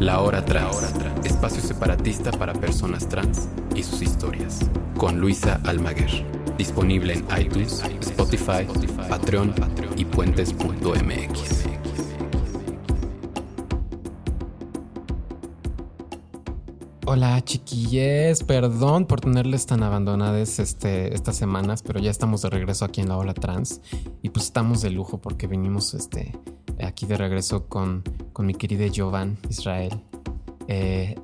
La Hora Trans, espacio separatista para personas trans y sus historias, con Luisa Almaguer. Disponible en iTunes, Spotify, Patreon y puentes.mx. Hola chiquilles, perdón por tenerles tan abandonadas este, estas semanas, pero ya estamos de regreso aquí en la Hora Trans y pues estamos de lujo porque venimos este, aquí de regreso con, con mi querida Jovan Israel, eh,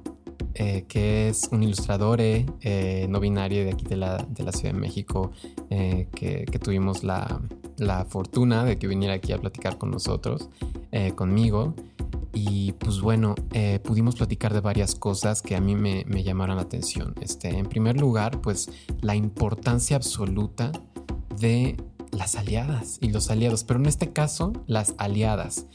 eh, que es un ilustrador eh, no binario de aquí de la, de la Ciudad de México, que, que, tuvimos la, la, fortuna de que viniera aquí a platicar con nosotros, conmigo. Y pues bueno, eh, pudimos platicar de varias cosas que a mí me, me, llamaron la atención. Este, en primer lugar, pues la importancia absoluta de las aliadas y los aliados, pero en este caso, las aliadas.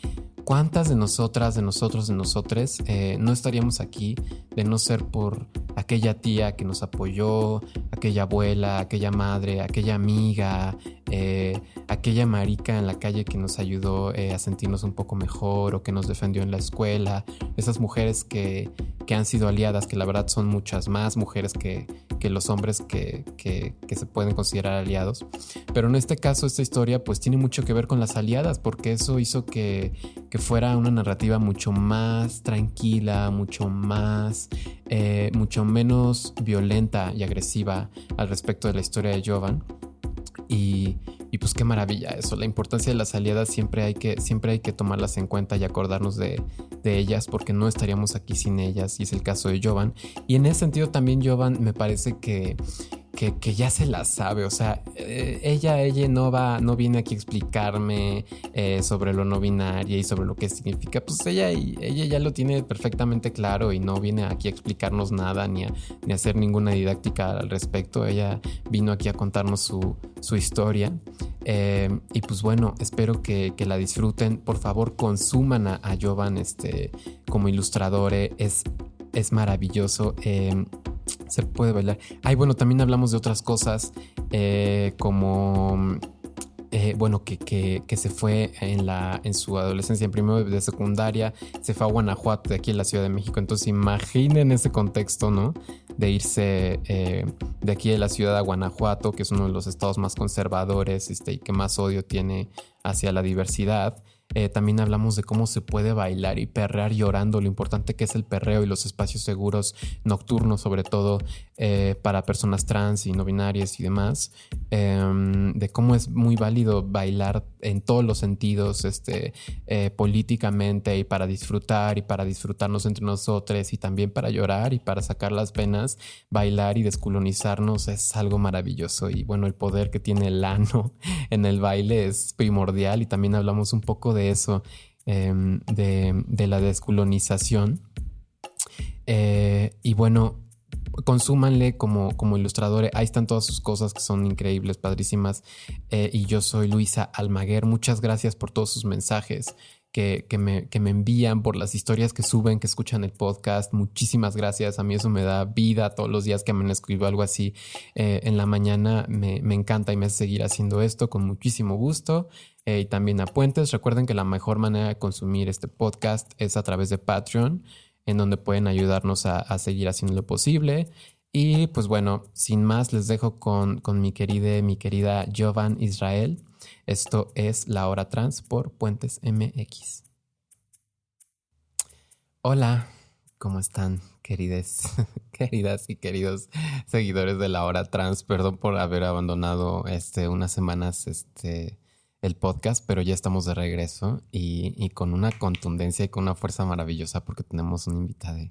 ¿Cuántas de nosotras, de nosotros, de nosotres eh, no estaríamos aquí de no ser por aquella tía que nos apoyó, aquella abuela, aquella madre, aquella amiga, eh, aquella marica en la calle que nos ayudó eh, a sentirnos un poco mejor o que nos defendió en la escuela, esas mujeres que, que han sido aliadas, que la verdad son muchas más mujeres que, que los hombres que, que, que, se pueden considerar aliados. Pero en este caso, esta historia pues tiene mucho que ver con las aliadas, porque eso hizo que, que fuera una narrativa mucho más tranquila, mucho más, eh, mucho menos violenta y agresiva al respecto de la historia de Jovan. Y, y, pues qué maravilla eso, la importancia de las aliadas siempre hay que, siempre hay que tomarlas en cuenta y acordarnos de, de ellas porque no estaríamos aquí sin ellas y es el caso de Jovan. Y en ese sentido también Jovan me parece que, que, ya se la sabe, o sea, eh, ella, ella no va, no viene aquí a explicarme eh, sobre lo no binario y sobre lo que significa, pues ella, ella ya lo tiene perfectamente claro y no viene aquí a explicarnos nada ni a, ni hacer ninguna didáctica al respecto, ella vino aquí a contarnos su, su historia. Eh, y pues bueno, espero que, que, la disfruten. Por favor, consuman a, a Jovan este, como ilustrador. Es, es maravilloso se puede bailar. Ay, bueno, también hablamos de otras cosas eh, como... Eh, bueno, que, que, que, se fue en, la, en su adolescencia, en primero de secundaria, se fue a Guanajuato, de aquí en la Ciudad de México. Entonces imaginen ese contexto, ¿no? De irse eh, de aquí de la ciudad a Guanajuato, que es uno de los estados más conservadores este, y que más odio tiene hacia la diversidad. Eh, también hablamos de cómo se puede bailar y perrear llorando, lo importante que es el perreo y los espacios seguros nocturnos, sobre todo eh, para personas trans y no binarias y demás, em, de cómo es muy válido bailar en todos los sentidos, este, eh, políticamente y para disfrutar y para disfrutarnos entre nosotros y también para llorar y para sacar las penas, bailar y descolonizarnos es algo maravilloso y bueno, el poder que tiene el ano en el baile es primordial y también hablamos un poco de de eso, em, de, la descolonización. Eh, y bueno, consúmanle como, como ilustrador. Ahí están todas sus cosas que son increíbles, padrísimas. Eh, y yo soy Luisa Almaguer. Muchas gracias por todos sus mensajes que, me, que, me, envían, por las historias que suben, que escuchan el podcast. Muchísimas gracias. A mí eso me da vida todos los días que me escribo algo así eh, en la mañana. Me, me, encanta y me hace seguir haciendo esto con muchísimo gusto. Eh, y también a Puentes. Recuerden que la mejor manera de consumir este podcast es a través de Patreon, en donde pueden ayudarnos a, seguir haciendo lo posible. Y pues bueno, sin más, les dejo con, con mi querida, mi querida Jovan Israel. Esto es La Hora Trans por Puentes MX. Hola, ¿cómo están, querides, queridas y queridos seguidores de La Hora Trans? Perdón por haber abandonado este, unas semanas este, el podcast, pero ya estamos de regreso y, con una contundencia y con una fuerza maravillosa porque tenemos un invitado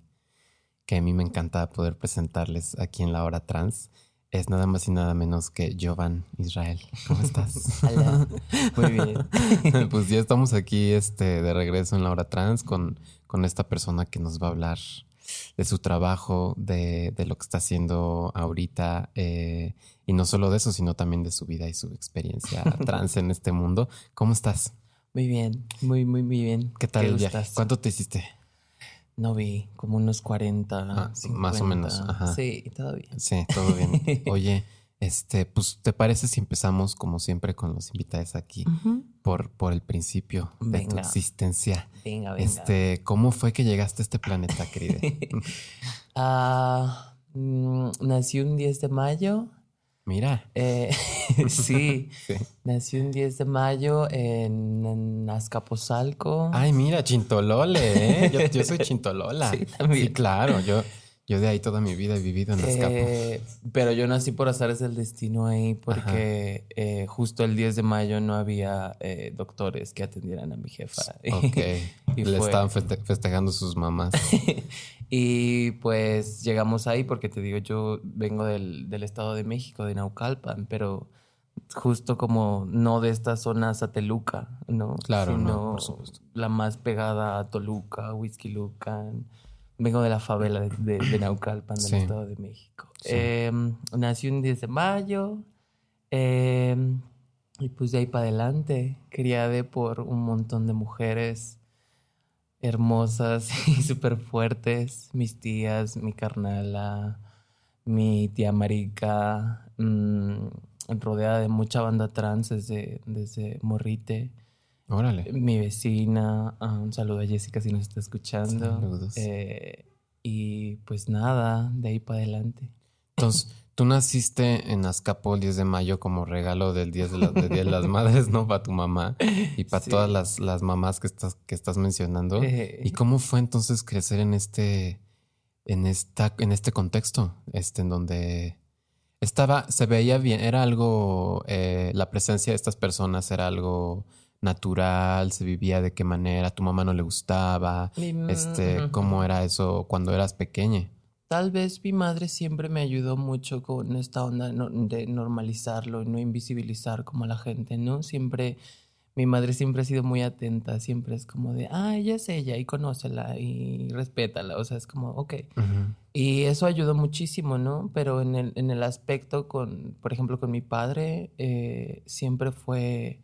que a mí me encanta poder presentarles aquí en la hora trans. Es nada más y nada menos que Jovan Israel. ¿Cómo estás? Hola. Muy bien. pues ya estamos aquí este, de regreso en la hora trans con, con esta persona que nos va a hablar de su trabajo, de, de lo que está haciendo ahorita eh, y no solo de eso, sino también de su vida y su experiencia trans en este mundo. ¿Cómo estás? Muy bien, muy, muy, muy bien. ¿Qué tal el viaje? ¿Cuánto te hiciste? No vi, como unos 40. Ah, más o menos. Sí, todo bien. Sí, todo bien. Oye, Este, pues, ¿te parece si empezamos como siempre con los invitados aquí por, por el principio de tu existencia? Venga, venga. Este, ¿cómo fue que llegaste a este planeta, querida? Mm, nací un 10 de mayo. Mira, Eh, sí, sí. nací un 10 de mayo en, en Azcapotzalco. Ay, mira, Chintolole, ¿eh? Yo, yo soy Chintolola. Sí, también. Sí, claro, yo, yo de ahí toda mi vida he vivido en Azcapo. Eh, pero yo nací por azares del destino ahí porque eh, justo el 10 de mayo no había eh, doctores que atendieran a mi jefa. ok. y Le fue- estaban feste- festejando sus mamás. y pues llegamos ahí porque te digo, yo vengo del, del Estado de México, de Naucalpan, pero justo como no de esta zona sateluca, ¿no? Claro, no, Sino por supuesto. La más pegada a Toluca, Whisky Lucan. Vengo de la favela de, de- de Naucalpan, del Sí. Estado de México. Sí. Eh, nací un 10 de mayo. eh, y pues de ahí para adelante, criada por un montón de mujeres hermosas y súper fuertes. Mis tías, mi carnala, mi tía Marica, mm, rodeada de mucha banda trans desde, desde Morrite. Órale. Mi vecina, ah, un saludo a Jessica si nos está escuchando. Saludos. Eh, y pues nada, de ahí para adelante. Entonces, tú naciste en Azcapo el 10 de mayo como regalo del 10 de, la- del Día de las Madres, ¿no? Para tu mamá y para Sí. todas las, las mamás que estás, que estás mencionando. Eh, ¿Y cómo fue entonces crecer en este, en esta, en este contexto, este, en donde estaba, se veía bien, era algo, eh, la presencia de estas personas era algo natural, se vivía de qué manera, tu mamá no le gustaba, mi- este, cómo era eso cuando eras pequeña. Tal vez mi madre siempre me ayudó mucho con esta onda de normalizarlo y no invisibilizar como a la gente, ¿no? Siempre, mi madre siempre ha sido muy atenta, siempre es como de, ah, ella es ella y conócela y respétala, o sea, es como, ok. Y eso ayudó muchísimo, ¿no? Pero en el, en el aspecto con, por ejemplo, con mi padre, eh, siempre fue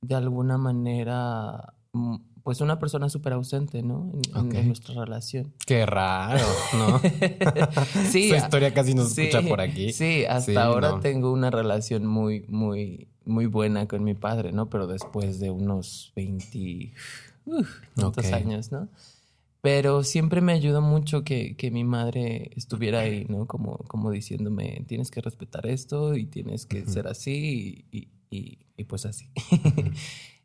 de alguna manera, mm, pues una persona súper ausente, ¿no? En, nuestra relación. Qué raro, ¿no? sí, Esa historia casi no se sí, escucha por aquí. Sí, hasta Sí, ahora no. tengo una relación muy, muy, muy buena con mi padre, ¿no? Pero después de unos 20, uf, tantos Ok. años, ¿no? Pero siempre me ayudó mucho que, que mi madre estuviera ahí, ¿no? Como, como diciéndome, tienes que respetar esto y tienes que ser así y, y- y- y pues así.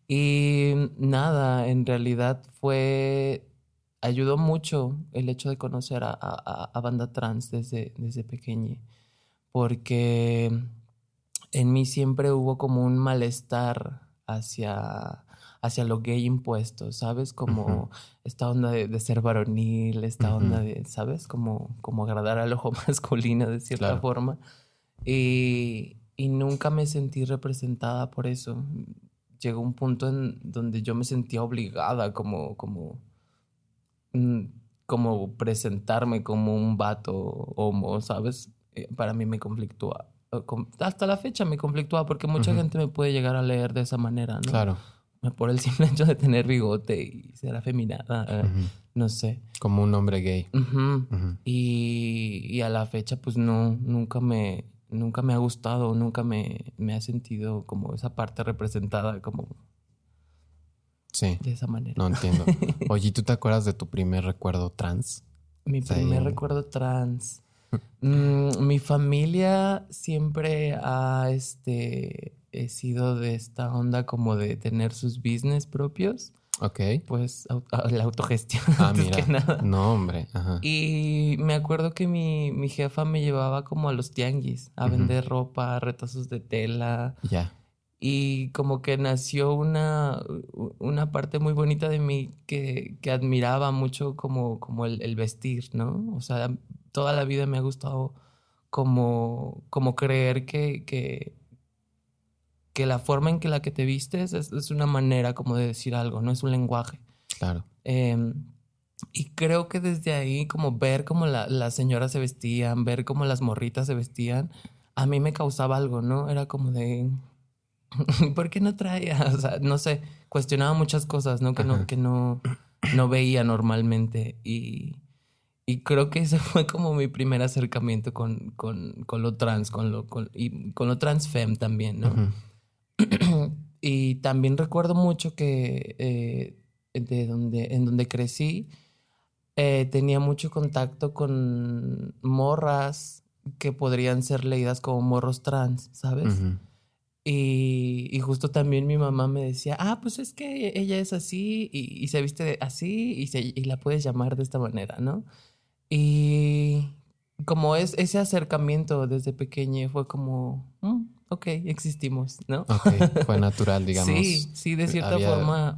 y nada, en realidad fue, ayudó mucho el hecho de conocer a, a- a- a banda trans desde, desde pequeña, porque en mí siempre hubo como un malestar hacia, hacia lo gay impuesto, ¿sabes? Como esta onda de, de ser varonil, esta onda de, ¿sabes? Como, como agradar al ojo masculino de cierta Claro. forma. Y, y nunca me sentí representada por eso. Llegó un punto en donde yo me sentía obligada como, como, mm, como presentarme como un vato homo, ¿sabes? Eh, Para mí me conflictúa. Con- Hasta la fecha me conflictúa porque mucha gente me puede llegar a leer de esa manera, ¿no? Claro. Por el simple hecho de tener bigote y ser afeminada, eh, no sé. Como un hombre gay. Y, y a la fecha, pues no, nunca me, nunca me ha gustado, nunca me, me ha sentido como esa parte representada como Sí. de esa manera. No entiendo. Oye, ¿y ¿tú te acuerdas de tu primer recuerdo trans? Mi primer recuerdo trans. Mm, mi familia siempre ha este, he sido de esta onda como de tener sus business propios, Ok. pues a- la autogestión Ah, antes mira. que nada. No, hombre. Ajá. Y me acuerdo que mi, mi jefa me llevaba como a los tianguis a vender ropa, retazos de tela. Ya. Y como que nació una, una parte muy bonita de mí que, que admiraba mucho como, como el, el vestir, ¿no? O sea, toda la vida me ha gustado como, como creer que, que, que la forma en que la que te vistes es, es una manera como de decir algo, no es un lenguaje. Claro. Eh, y creo que desde ahí, como ver cómo la- las señoras se vestían, ver cómo las morritas se vestían, a mí me causaba algo, ¿no? Era como de, ¿por qué no traía? O sea, no sé, cuestionaba muchas cosas, ¿no? Que Ajá. no, que no, no veía normalmente. Y, Y creo que ese fue como mi primer acercamiento con, con, con lo trans, con lo, con, y con lo transfem también, ¿no? y también recuerdo mucho que eh, de donde, en donde crecí, eh, tenía mucho contacto con morras que podrían ser leídas como morros trans, ¿sabes? y, y, justo también mi mamá me decía, ah, pues es que ella es así y, y se viste así y, se, y la puedes llamar de esta manera, ¿no? Y como es ese acercamiento desde pequeña fue como, mm, ok, existimos, ¿no? Ok, fue natural, digamos. Sí, sí, de cierta forma.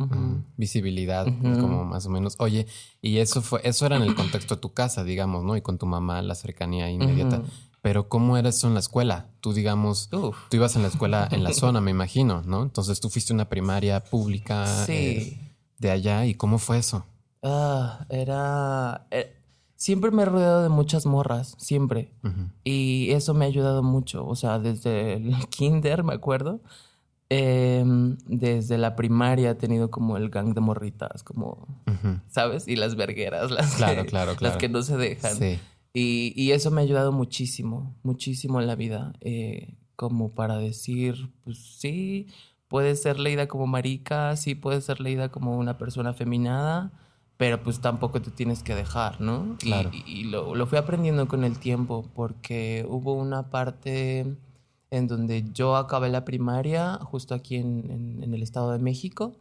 Visibilidad, como más o menos. Oye, y eso fue, eso era en el contexto de tu casa, digamos, ¿no? Y con tu mamá, la cercanía inmediata. Pero ¿cómo era eso en la escuela? Tú, digamos, tú ibas en la escuela en la zona, me imagino, ¿no? Entonces tú fuiste una primaria pública eh, de allá. ¿Y cómo fue eso? Ah, era... Eh, siempre me he rodeado de muchas morras, siempre. Y eso me ha ayudado mucho. O sea, desde el kinder, me acuerdo. Em, desde la primaria he tenido como el gang de morritas, como, ¿sabes? Y las vergueras, las, claro, que, claro, las que no se dejan. Y, y, eso me ha ayudado muchísimo, muchísimo en la vida. Eh, como para decir, pues sí, puede ser leída como marica, sí puede ser leída como una persona feminada pero pues tampoco te tienes que dejar, ¿no? Claro. Y, lo, lo, fui aprendiendo con el tiempo porque hubo una parte en donde yo acabé la primaria justo aquí en, en, el Estado de México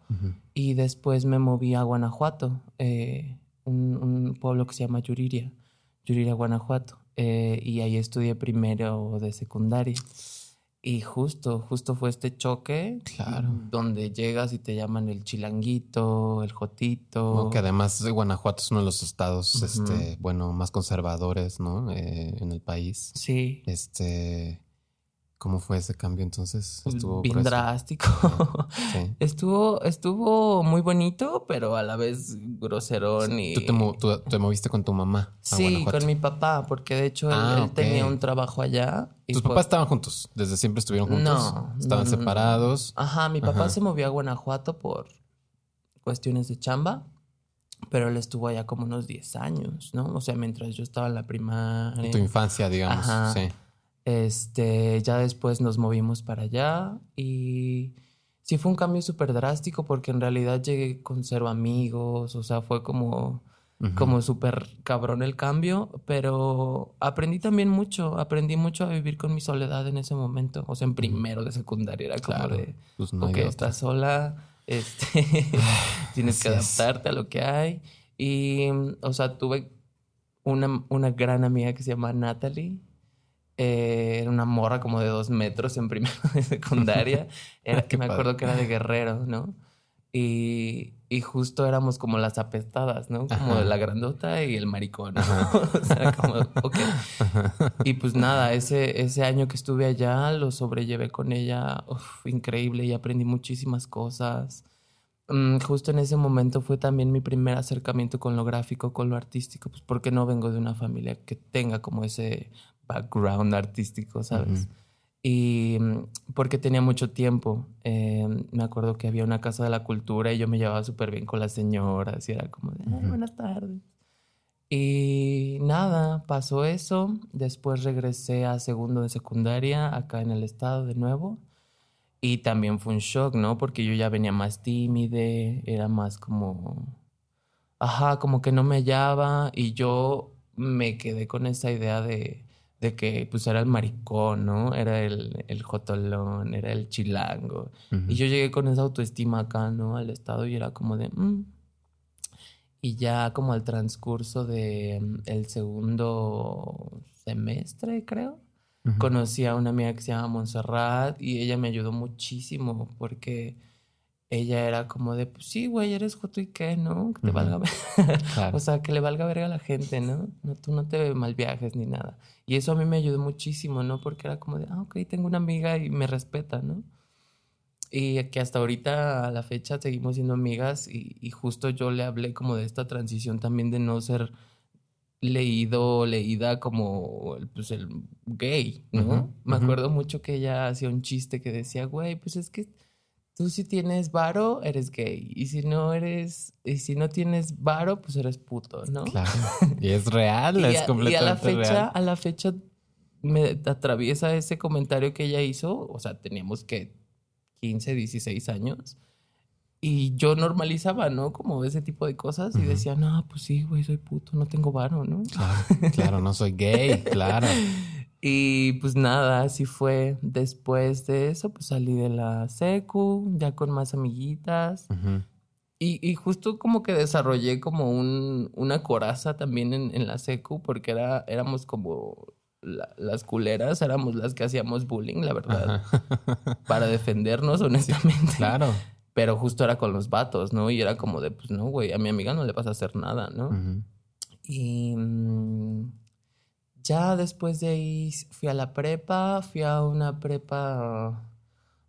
y después me moví a Guanajuato, eh, un, un, pueblo que se llama Yuriria, Yuriria, Guanajuato, eh, y ahí estudié primero de secundaria. Y justo, justo fue este choque. Claro. Donde llegas y te llaman el chilanguito, el jotito. que además de Guanajuato es uno de los estados, este, bueno, más conservadores, ¿no? Eh, en el país. Sí. Este. ¿Cómo fue ese cambio entonces? Estuvo bien drástico. Sí. estuvo, estuvo muy bonito, pero a la vez groserón y. ¿Tú te, moviste con tu mamá? sí, con mi papá, porque de hecho él, ah, tenía un trabajo allá. ¿Tus papás estaban juntos? ¿Desde siempre estuvieron juntos? No. ¿Estaban separados? Ajá, mi papá se movió a Guanajuato por cuestiones de chamba pero él estuvo allá como unos 10 años, ¿no? O sea, mientras yo estaba en la primaria. En tu infancia, digamos. Ajá. Sí. Este, ya después nos movimos para allá y sí fue un cambio súper drástico porque en realidad llegué con cero amigos, o sea, fue como, como súper cabrón el cambio, pero aprendí también mucho, aprendí mucho a vivir con mi soledad en ese momento, o sea, en primero de secundaria era como de, pues estás sola, este, tienes que adaptarte a lo que hay y, o sea, tuve una, una gran amiga que se llama Natalie eh, era una morra como de dos metros en primera de secundaria. Era, me acuerdo que era de Guerrero, ¿no? Y, y, justo éramos como las apestadas, ¿no? Como la grandota y el maricón, ¿no? o sea, como, ok. Y pues nada, ese, ese año que estuve allá lo sobrellevé con ella, increíble, y aprendí muchísimas cosas. Mm, justo en ese momento fue también mi primer acercamiento con lo gráfico, con lo artístico, pues porque no vengo de una familia que tenga como ese background artístico, ¿sabes? Y mm, porque tenía mucho tiempo. Eh, me acuerdo que había una casa de la cultura y yo me llevaba súper bien con las señoras y era como de, buenas tardes. Y nada, pasó eso. Después regresé a segundo de secundaria acá en el estado de nuevo. Y también fue un shock, ¿no? Porque yo ya venía más tímide, era más como... Ajá, como que no me hallaba y yo me quedé con esa idea de de que pues era el maricón, ¿no? Era el, el jotolón, era el chilango. Y yo llegué con esa autoestima acá, ¿no? Al estado y era como de... Mm". Y ya como al transcurso de mm, el segundo semestre, creo, conocí a una amiga que se llama Montserrat y ella me ayudó muchísimo porque ella era como de, pues sí, güey, eres joto y qué, ¿no? Que te valga o sea, que le valga verga a la gente, ¿no? ¿no? Tú no te mal viajes ni nada. Y eso a mí me ayudó muchísimo, ¿no? Porque era como de, ah, ok, tengo una amiga y me respeta, ¿no? Y que hasta ahorita, a la fecha, seguimos siendo amigas y, y justo yo le hablé como de esta transición también de no ser leído leída como pues el gay, ¿no? Me acuerdo mucho que ella hacía un chiste que decía, güey, pues es que tú si tienes varo, eres gay. Y si no eres, y si no tienes varo, pues eres puto, ¿no? Claro. Y es real, Y es a, y completamente a la fecha, real. a la fecha me atraviesa ese comentario que ella hizo. O sea, teníamos que 15, 16 años. Y yo normalizaba, ¿no? Como ese tipo de cosas. Y Ujú. decía, no, pues sí, güey, soy puto, no tengo varo, ¿no? Claro, claro, no soy gay, claro. Y pues nada, así fue. Después de eso, pues salí de la secu, ya con más amiguitas. Y, y justo como que desarrollé como un, una coraza también en, en la secu, porque era, éramos como la- las culeras, éramos las que hacíamos bullying, la verdad, Ajá. para defendernos honestamente. Claro. Pero justo era con los vatos, ¿no? Y era como de, pues no, güey, a mi amiga no le vas a hacer nada, ¿no? Ujú. Y mm, ya después de ahí fui a la prepa, fui a una prepa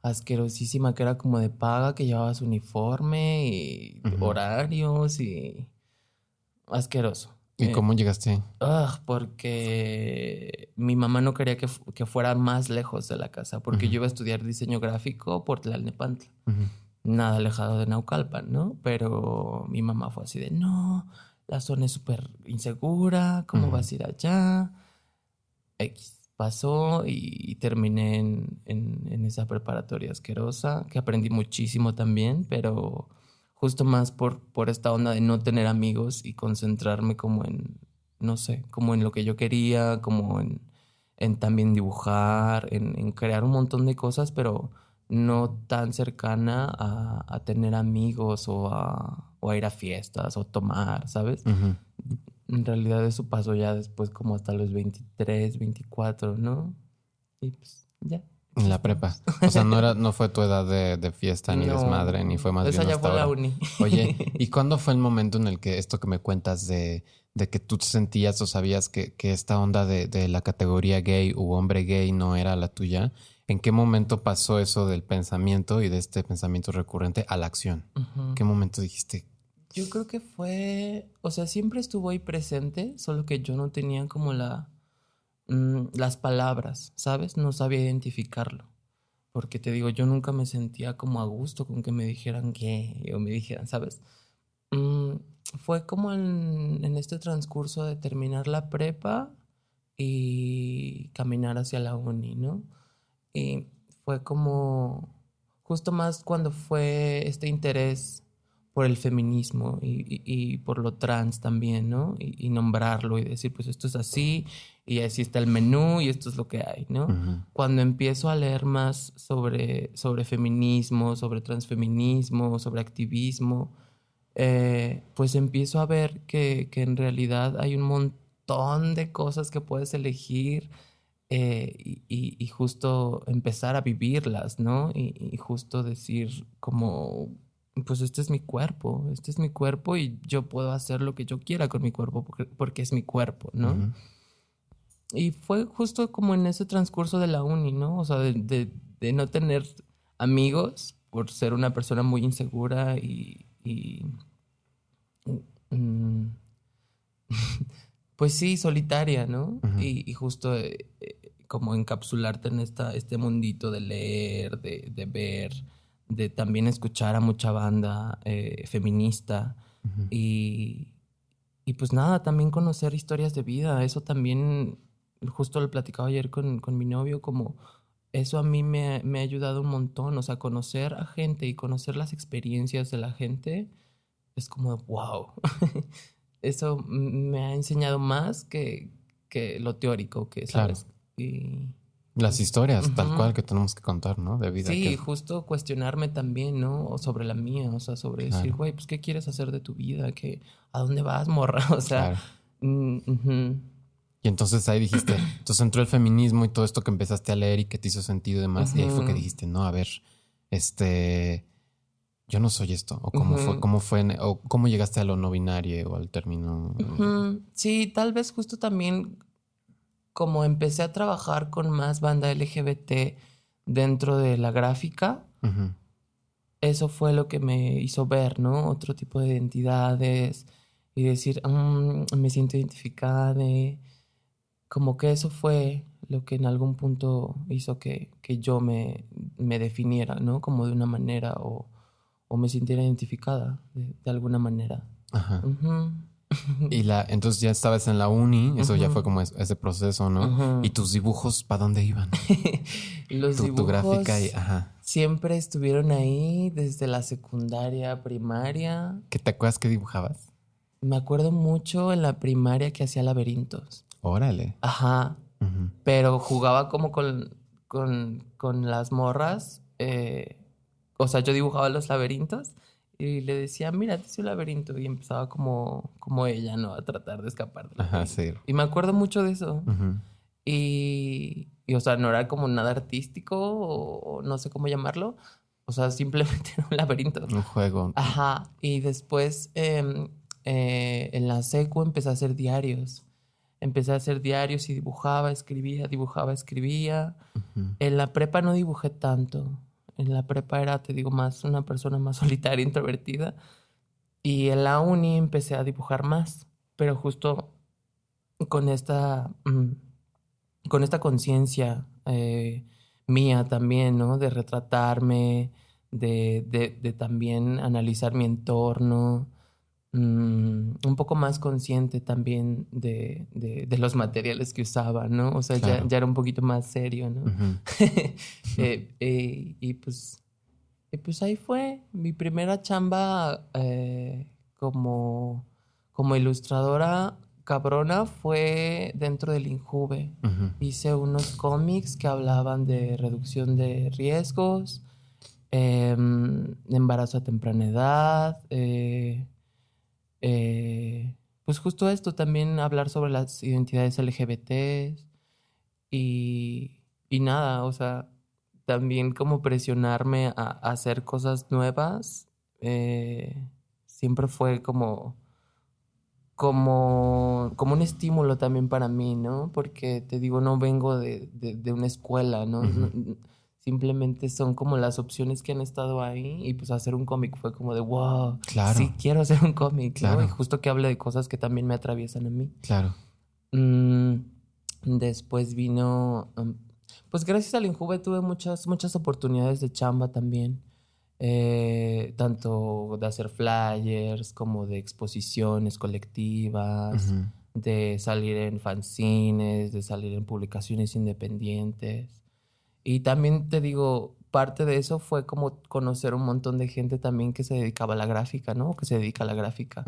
asquerosísima que era como de paga, que llevabas uniforme y horarios y asqueroso. ¿Y Eh, cómo llegaste ah, porque mi mamá no quería que, que fuera más lejos de la casa, porque yo iba a estudiar diseño gráfico por Tlalnepantla nada alejado de Naucalpan, ¿no? Pero mi mamá fue así de, no, la zona es súper insegura, ¿cómo vas a ir allá? Pasó y terminé en, en- esa preparatoria asquerosa, que aprendí muchísimo también, pero justo más por, por esta onda de no tener amigos y concentrarme como en, no sé, como en lo que yo quería, como en, en también dibujar, en, crear un montón de cosas, pero no tan cercana a, a tener amigos o a, o a ir a fiestas o tomar, ¿sabes? Ujú. En realidad eso pasó ya después como hasta los 23, 24, ¿no? Y pues ya. En la prepa. O sea, no era, no fue tu edad de, de fiesta ni No, desmadre, ni fue más Esa bien ya hasta fue la ahora. uni. Oye, ¿y cuándo fue el momento en el que esto que me cuentas de, de que tú sentías o sabías que, que esta onda de, de la categoría gay u hombre gay no era la tuya? ¿En qué momento pasó eso del pensamiento y de este pensamiento recurrente a la acción? Ujú. ¿En qué momento dijiste? Yo creo que fue, o sea, siempre estuvo ahí presente, solo que yo no tenía como la, mm, las palabras, ¿sabes? No sabía identificarlo. Porque te digo, yo nunca me sentía como a gusto con que me dijeran gay o me dijeran, ¿sabes? Mm, fue como en, en este transcurso de terminar la prepa y caminar hacia la uni, ¿no? Y fue como justo más cuando fue este interés por el feminismo y, y- y por lo trans también, ¿no? Y, y nombrarlo y decir, pues esto es así y así está el menú y esto es lo que hay, ¿no? Ujú. Cuando empiezo a leer más sobre, sobre feminismo, sobre transfeminismo, sobre activismo, eh, pues empiezo a ver que, que en realidad hay un montón de cosas que puedes elegir eh, y, justo empezar a vivirlas, ¿no? Y justo decir como, pues este es mi cuerpo, este es mi cuerpo y yo puedo hacer lo que yo quiera con mi cuerpo porque, porque es mi cuerpo, ¿no? Y fue justo como en ese transcurso de la uni, ¿no? O sea, de, de- de no tener amigos por ser una persona muy insegura y... y, mm, pues sí, solitaria, ¿no? Y, y justo eh, eh, como encapsularte en esta, este mundito de leer, de, de ver, de también escuchar a mucha banda eh, feminista. Y, y pues nada, también conocer historias de vida. Eso también, justo lo platicaba ayer con, con mi novio, como eso a mí me, me ha ayudado un montón. O sea, conocer a gente y conocer las experiencias de la gente es como, wow. eso me ha enseñado más que, que lo teórico, que Claro. sabes. Y, Las historias, tal cual, que tenemos que contar, ¿no? De vida. Sí, que- justo cuestionarme también, ¿no? O sobre la mía, o sea, sobre decir, güey, pues, ¿qué quieres hacer de tu vida? ¿Qué, ¿A dónde vas, morra? O sea, Claro. mm. Y entonces ahí dijiste, entonces entró el feminismo y todo esto que empezaste a leer y que te hizo sentido y demás. Y ahí fue que dijiste, no, a ver, este, yo no soy esto. O cómo fue, cómo fue, o cómo llegaste a lo no binario o al término. Sí, tal vez justo también como empecé a trabajar con más banda LGBT dentro de la gráfica, eso fue lo que me hizo ver, ¿no? Otro tipo de identidades y decir, "Mm, me siento identificada, de- como que eso fue lo que en algún punto hizo que, que yo me, me, definiera, ¿no? Como de una manera o, o me sintiera identificada de, de alguna manera. Ajá. Y la, entonces ya estabas en la uni, eso ya fue como ese proceso, ¿no? ¿Y tus dibujos para dónde iban? Los dibujos tu gráfica y, ajá. siempre estuvieron ahí desde la secundaria, primaria. ¿Qué te acuerdas que dibujabas? Me acuerdo mucho en la primaria que hacía laberintos. Órale. Ajá. Pero jugaba como con, con, con las morras. Eh, o sea, yo dibujaba los laberintos y le decía, mira, te hice un laberinto. Y empezaba como, como ella, ¿no? A tratar de escapar. Ajá, sí. Y me acuerdo mucho de eso. y, y, o sea, no era como nada artístico o, no sé cómo llamarlo. O sea, simplemente era un laberinto. Un juego. Ajá. Y después em, eh, en la secu empecé a hacer diarios. Empecé a hacer diarios y dibujaba, escribía, dibujaba, escribía. En la prepa no dibujé tanto en la prepa era, te digo, más una persona más solitaria, introvertida. Y en la uni empecé a dibujar más, pero justo con esta, mm, con esta conciencia eh, mía también, ¿no? De retratarme, de, de, también analizar mi entorno, mm, un poco más consciente también de, de, los materiales que usaba, ¿no? O sea, ya, ya, era un poquito más serio, ¿no? Eh, eh, y pues, y pues ahí fue mi primera chamba eh, como, como ilustradora cabrona fue dentro del Injuve. Hice unos cómics que hablaban de reducción de riesgos, em, embarazo a temprana edad, pues justo esto, también hablar sobre las identidades LGBT y, y nada, o sea, también como presionarme a, hacer cosas nuevas, eh, siempre fue como, como, como un estímulo también para mí, ¿no? Porque te digo, no vengo de, de, una escuela, ¿no? Simplemente son como las opciones que han estado ahí y pues hacer un cómic fue como de, wow, claro. sí quiero hacer un cómic, claro. Y justo que hable de cosas que también me atraviesan a mí. Claro. Mm, después vino um, pues gracias al Injuve tuve muchas, muchas oportunidades de chamba también. Eh, tanto de hacer flyers como de exposiciones colectivas, de salir en fanzines, de salir en publicaciones independientes. Y también te digo, parte de eso fue como conocer un montón de gente también que se dedicaba a la gráfica, ¿no? Que se dedica a la gráfica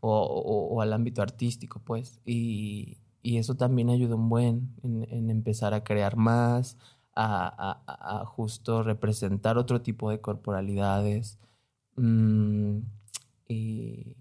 o, o, al ámbito artístico, pues. Y, y eso también ayudó un buen en, empezar a crear más, a, justo representar otro tipo de corporalidades. Mm, y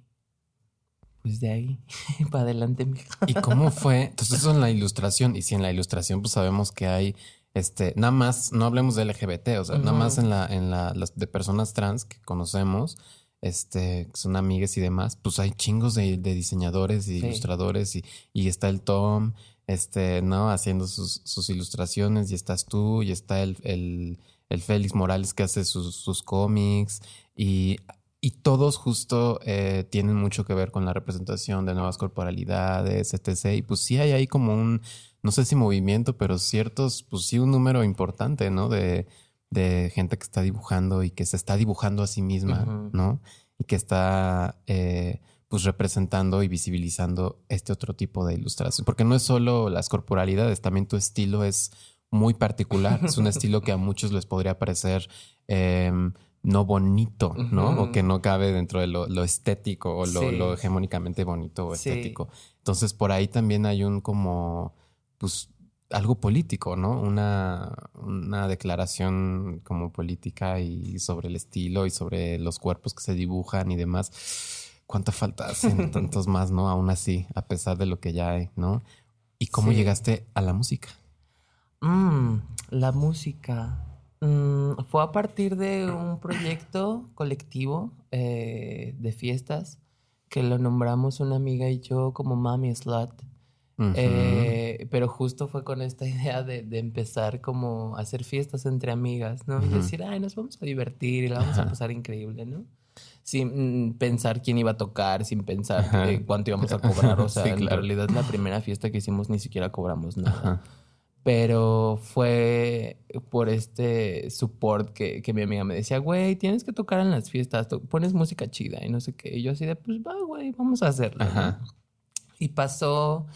pues de ahí para adelante. ¿Y cómo fue? Entonces eso en la ilustración. Y si en la ilustración pues sabemos que hay este, nada más, no hablemos de LGBT, o sea, nada más en la, en la, las de personas trans que conocemos, este, son amigas y demás, pues hay chingos de, diseñadores y ilustradores y, y, está el Tom, este, ¿no? Haciendo sus, sus ilustraciones y estás tú y está el, el, el Félix Morales que hace sus, sus cómics y, y todos justo eh, tienen mucho que ver con la representación de nuevas corporalidades, etc. Y pues sí hay ahí como un, no sé si movimiento, pero ciertos, pues sí un número importante, ¿no? De de gente que está dibujando y que se está dibujando a sí misma, ¿no? Y que está eh, pues representando y visibilizando este otro tipo de ilustración. Porque no es solo las corporalidades, también tu estilo es muy particular. es un estilo que a muchos les podría parecer em, no bonito, ¿no? O que no cabe dentro de lo, estético o lo, hegemónicamente bonito o estético. Entonces por ahí también hay un como, pues algo político, ¿no? Una, una declaración como política y sobre el estilo y sobre los cuerpos que se dibujan y demás. ¿Cuánta falta hacen tantos más, no? Aún así, a pesar de lo que ya hay, ¿no? ¿Y cómo llegaste a la música? Mm, la música. Mm, fue a partir de un proyecto colectivo eh, de fiestas que lo nombramos una amiga y yo como Mami Eh, pero justo fue con esta idea de, empezar como a hacer fiestas entre amigas, ¿no? Y decir, ay, nos vamos a divertir y la vamos a pasar increíble, ¿no? sin mm, pensar quién iba a tocar, sin pensar eh, cuánto íbamos a cobrar. O sea, Sí, en claro. realidad la primera fiesta que hicimos ni siquiera cobramos nada. Ajá. Pero fue por este support que, que mi amiga me decía, güey, tienes que tocar en las fiestas, pones música chida y no sé qué. Y yo así de, pues va, güey, vamos a hacerlo. Y pasó,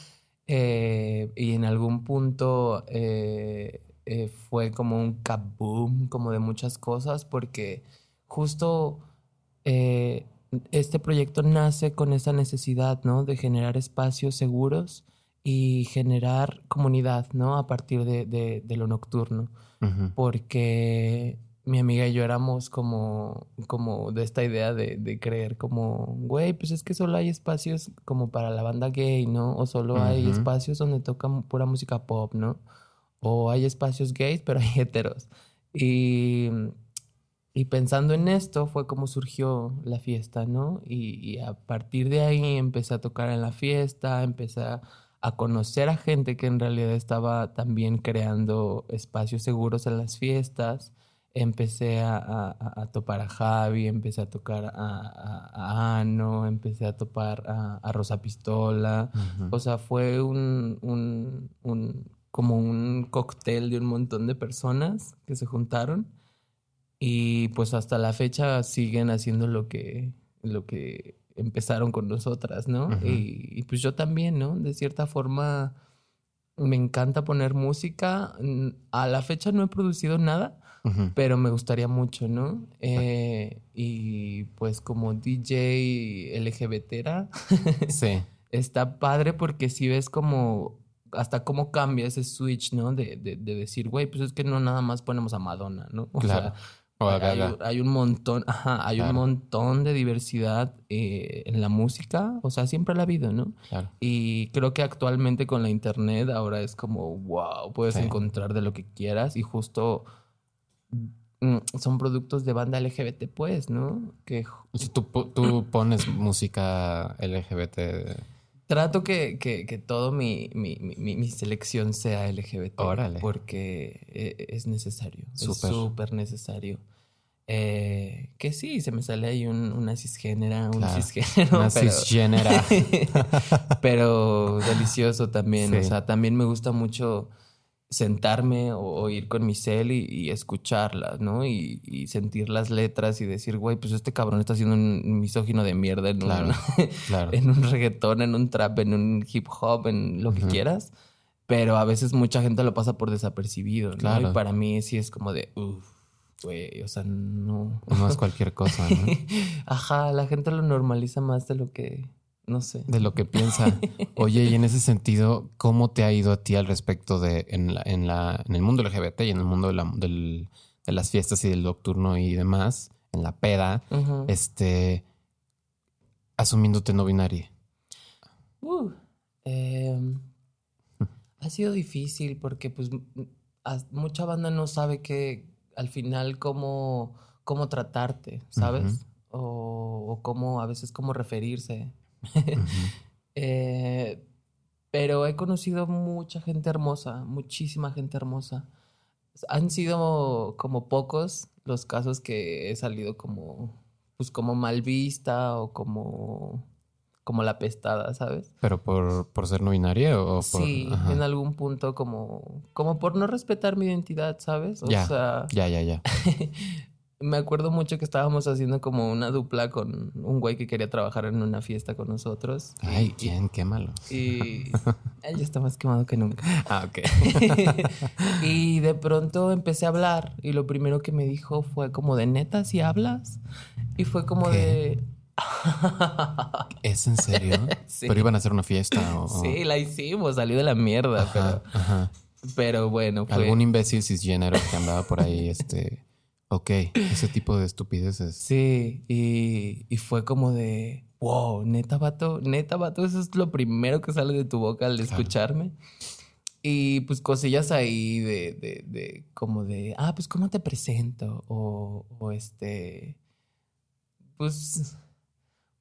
eh, y en algún punto eh, eh, fue como un kaboom, como de muchas cosas, porque justo este proyecto nace con esa necesidad, ¿no? De generar espacios seguros y generar comunidad, ¿no? A partir de, de- de lo nocturno porque mi amiga y yo éramos como, como de esta idea de, de creer como, güey, pues es que solo hay espacios como para la banda gay, ¿no? O solo hay espacios donde tocan pura música pop, ¿no? O hay espacios gays, pero hay heteros. Y, y pensando en esto fue como surgió la fiesta, ¿no? Y, y a partir de ahí empecé a tocar en la fiesta, empecé a, a conocer a gente que en realidad estaba también creando espacios seguros en las fiestas. Empecé a, a- topar a Javi, empecé a tocar a, a- a Ano, empecé a topar a, a Rosa Pistola. O sea, fue un, un, un- como un cóctel de un montón de personas que se juntaron y pues hasta la fecha siguen haciendo lo que, lo que empezaron con nosotras, ¿no? Y, y pues yo también, ¿no? De cierta forma me encanta poner música. A la fecha no he producido nada, Pero me gustaría mucho, ¿no? Eh, y pues como DJ LGBTera, Sí. está padre porque si ves como hasta cómo cambia ese switch, ¿no? De, de, de decir, güey, pues es que no nada más ponemos a Madonna, ¿no? O Claro. sea, O hay, hay un montón, ajá, hay Claro. un montón de diversidad eh, en la música, o sea, siempre la ha habido, ¿no? Claro. Y creo que actualmente con la internet ahora es como, wow, puedes Sí. encontrar de lo que quieras y justo son productos de banda LGBT, pues, ¿no? Que tú, po- tú pones música LGBT. trato que, que, que todo mi, mi, mi, mi selección sea LGBT. Órale. Porque eh, es necesario. Súper. Es súper necesario. Eh, que sí, se me sale ahí un, una cisgénera, un Claro. cisgénero. Una pero- cisgénera. pero delicioso también. Sí. O sea, también me gusta mucho sentarme o, o ir con mi cel y, y escucharlas, ¿no? Y, y sentir las letras y decir, güey, pues este cabrón está haciendo un misógino de mierda en, Claro, un, claro. en un reggaetón, en un trap, en un hip hop, en lo que Ujú. quieras. Pero a veces mucha gente lo pasa por desapercibido, ¿no? Claro. Y para mí sí es como de, uff, güey, o sea, no. No es cualquier cosa, ¿no? Ajá, la gente lo normaliza más de lo que, no sé. De lo que piensa. Oye, y en ese sentido, ¿cómo te ha ido a ti al respecto de en la, en la, en el mundo LGBT y en el mundo de, la- del- de las fiestas y del nocturno y demás, en la peda, este, asumiéndote no binaria? Uh, ha sido difícil porque pues mucha banda no sabe que al final cómo, cómo tratarte, ¿sabes? o, o cómo a veces cómo referirse. Eh, pero he conocido mucha gente hermosa, muchísima gente hermosa. Han sido como pocos los casos que he salido como, pues como mal vista o como, como la pestada, ¿sabes? ¿Pero por, por ser no binaria o por...? Sí, ajá. en algún punto como, como por no respetar mi identidad, ¿sabes? O Ya. sea, Ya, ya, ya. me acuerdo mucho que estábamos haciendo como una dupla con un güey que quería trabajar en una fiesta con nosotros. Ay, ¿quién? Quémalo. Y él ya está más quemado que nunca. Ah, ok. y de pronto empecé a hablar y lo primero que me dijo fue como de neta si hablas y fue como ¿Qué? de ¿Es en serio? Sí. ¿Pero iban a hacer una fiesta o...? o- sí la hicimos salió de la mierda Ajá, pero ajá. pero bueno fue Algún imbécil cisgénero que andaba por ahí, este... Ok, ese tipo de estupideces. sí y, y fue como de wow neta vato neta vato eso es lo primero que sale de tu boca al escucharme y pues cosillas ahí de, de, de como de, ah, pues cómo te presento o, o este, pues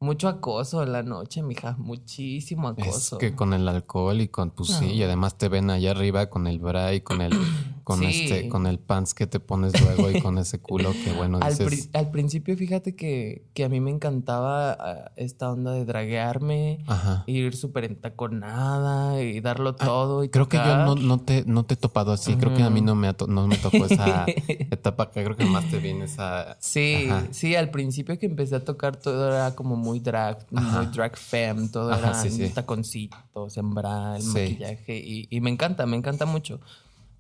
mucho acoso en la noche, mija, muchísimo Es acoso. que con el alcohol y con... Pues sí, y además te ven allá arriba con el bra y con el... Con Sí. este, con el pants que te pones luego y con ese culo que bueno Al, dices. pri- al principio, fíjate que, que a mí me encantaba ah, esta onda de draguearme, Ajá. ir súper entaconada y darlo todo. y Ah, Creo que yo no, no te, no te he topado así. Creo que a mí Ujú. no me, no me tocó esa etapa que creo que más te viene esa. Sí, Ajá. sí, al principio que empecé a tocar todo era como muy drag, Ajá. muy drag femme, todo Ajá, era sí, sí. taconcitos, sembrar, Sí. maquillaje y, y me encanta, me encanta mucho.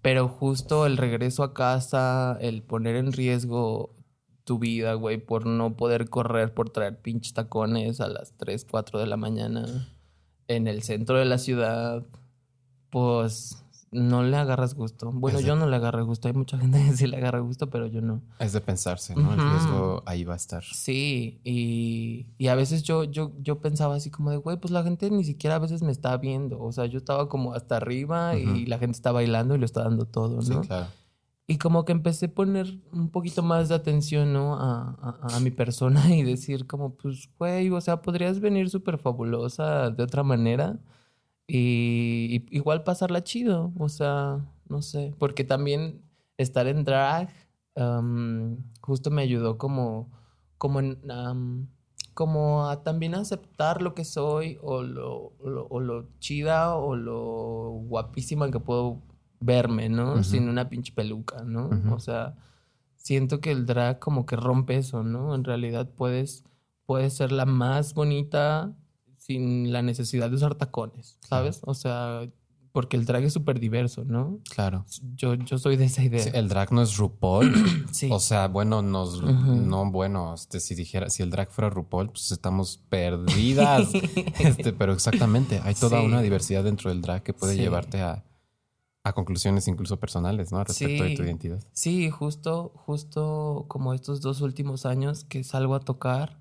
Pero justo el regreso a casa, el poner en riesgo tu vida, güey, por no poder correr, por traer pinches tacones a las 3, 4 de la mañana en el centro de la ciudad, pues no le agarras gusto. Bueno, de- yo no le agarro gusto. Hay mucha gente que sí le agarra gusto, pero yo no. Es de pensarse, ¿no? El Ujú. riesgo ahí va a estar. Sí, y, y a veces yo, yo, yo pensaba así como de, güey, pues la gente ni siquiera a veces me está viendo. O sea, yo estaba como hasta arriba y la gente está bailando y lo está dando todo, Sí, ¿no? claro. Y como que empecé a poner un poquito más de atención, ¿no? A, a- a mi persona y decir como, pues, güey, o sea, podrías venir súper fabulosa de otra manera y, y igual pasarla chido, o sea, no sé, porque también estar en drag justo me ayudó como, como, en, como a también aceptar lo que soy o lo, lo- o lo chida o lo guapísima que puedo verme, ¿no? Sin una pinche peluca, ¿no? O sea, siento que el drag como que rompe eso, ¿no? En realidad puedes, puedes ser la más bonita sin la necesidad de usar tacones, ¿sabes? O sea, porque el drag es súper diverso, ¿no? Claro. Yo, yo soy de esa idea. Sí, el drag no es RuPaul. Sí. O sea, bueno, nos, no, bueno, este, si dijera, si el drag fuera RuPaul, pues estamos perdidas. este, pero exactamente, hay toda Sí. una diversidad dentro del drag que puede Sí. llevarte a, a conclusiones incluso personales, ¿no? Respecto de tu identidad. Sí, justo, justo como estos dos últimos años que salgo a tocar,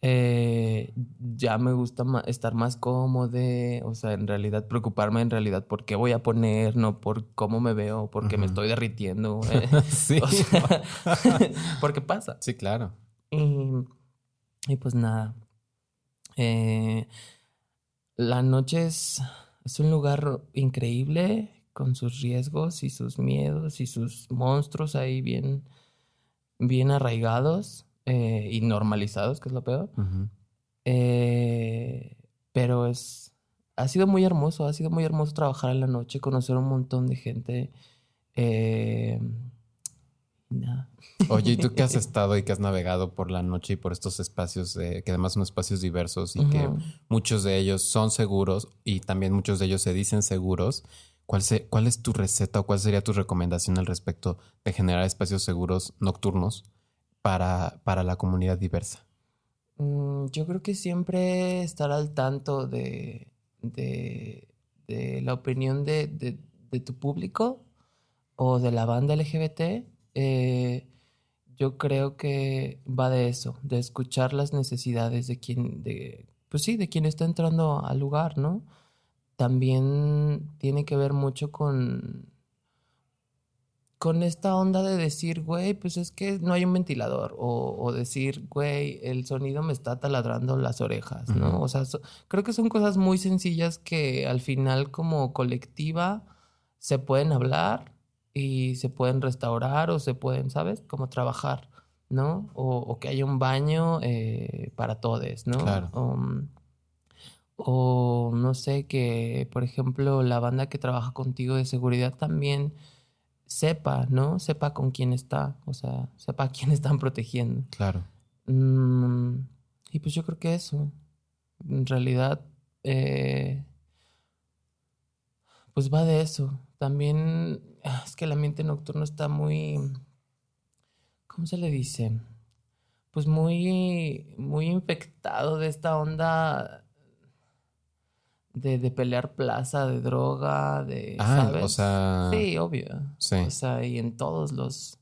eh, ya me gusta estar más cómodo, o sea, en realidad preocuparme en realidad por qué voy a poner, no por cómo me veo, porque me Ujú. estoy derritiendo, eh. sí. Sea, porque pasa. sí, claro. Y, y pues nada. Eh, la noche es, es un lugar increíble con sus riesgos y sus miedos y sus monstruos ahí bien, bien arraigados eh, y normalizados, que es lo peor. Ujú. Eh, pero es, ha sido muy hermoso, ha sido muy hermoso trabajar en la noche, conocer un montón de gente. eh, nada. Oye, ¿y tú que has estado y que has navegado por la noche y por estos espacios, eh, que además son espacios diversos y que Ujú. muchos de ellos son seguros y también muchos de ellos se dicen seguros? ¿Cuál, se- ¿Cuál es tu receta o cuál sería tu recomendación al respecto de generar espacios seguros nocturnos para, para la comunidad diversa? Mm, Yo creo que siempre estar al tanto de, de, la opinión de, de- de tu público o de la banda LGBT. eh, yo creo que va de eso, de escuchar las necesidades de quien, de, pues sí, de quien está entrando al lugar, ¿no? También tiene que ver mucho con, con esta onda de decir, güey, pues es que no hay un ventilador. O, o decir, güey, el sonido me está taladrando las orejas, ¿no? O sea, so- creo que son cosas muy sencillas que al final como colectiva se pueden hablar y se pueden restaurar o se pueden, ¿sabes? Como trabajar, ¿no? O, o que haya un baño eh, para todos, ¿no? Claro. Um, o no sé, que por ejemplo la banda que trabaja contigo de seguridad también sepa, ¿no? Sepa con quién está, o sea, sepa a quién están protegiendo. Claro. Mm, y pues yo creo que eso, en realidad, eh, pues va de eso. También ah, es que el ambiente nocturno está muy, ¿cómo se le dice? Pues muy, muy infectado de esta onda de, de pelear plaza, de droga, de, Ah, ¿sabes? o sea, Sí, obvio. sí. O sea, y en todos los,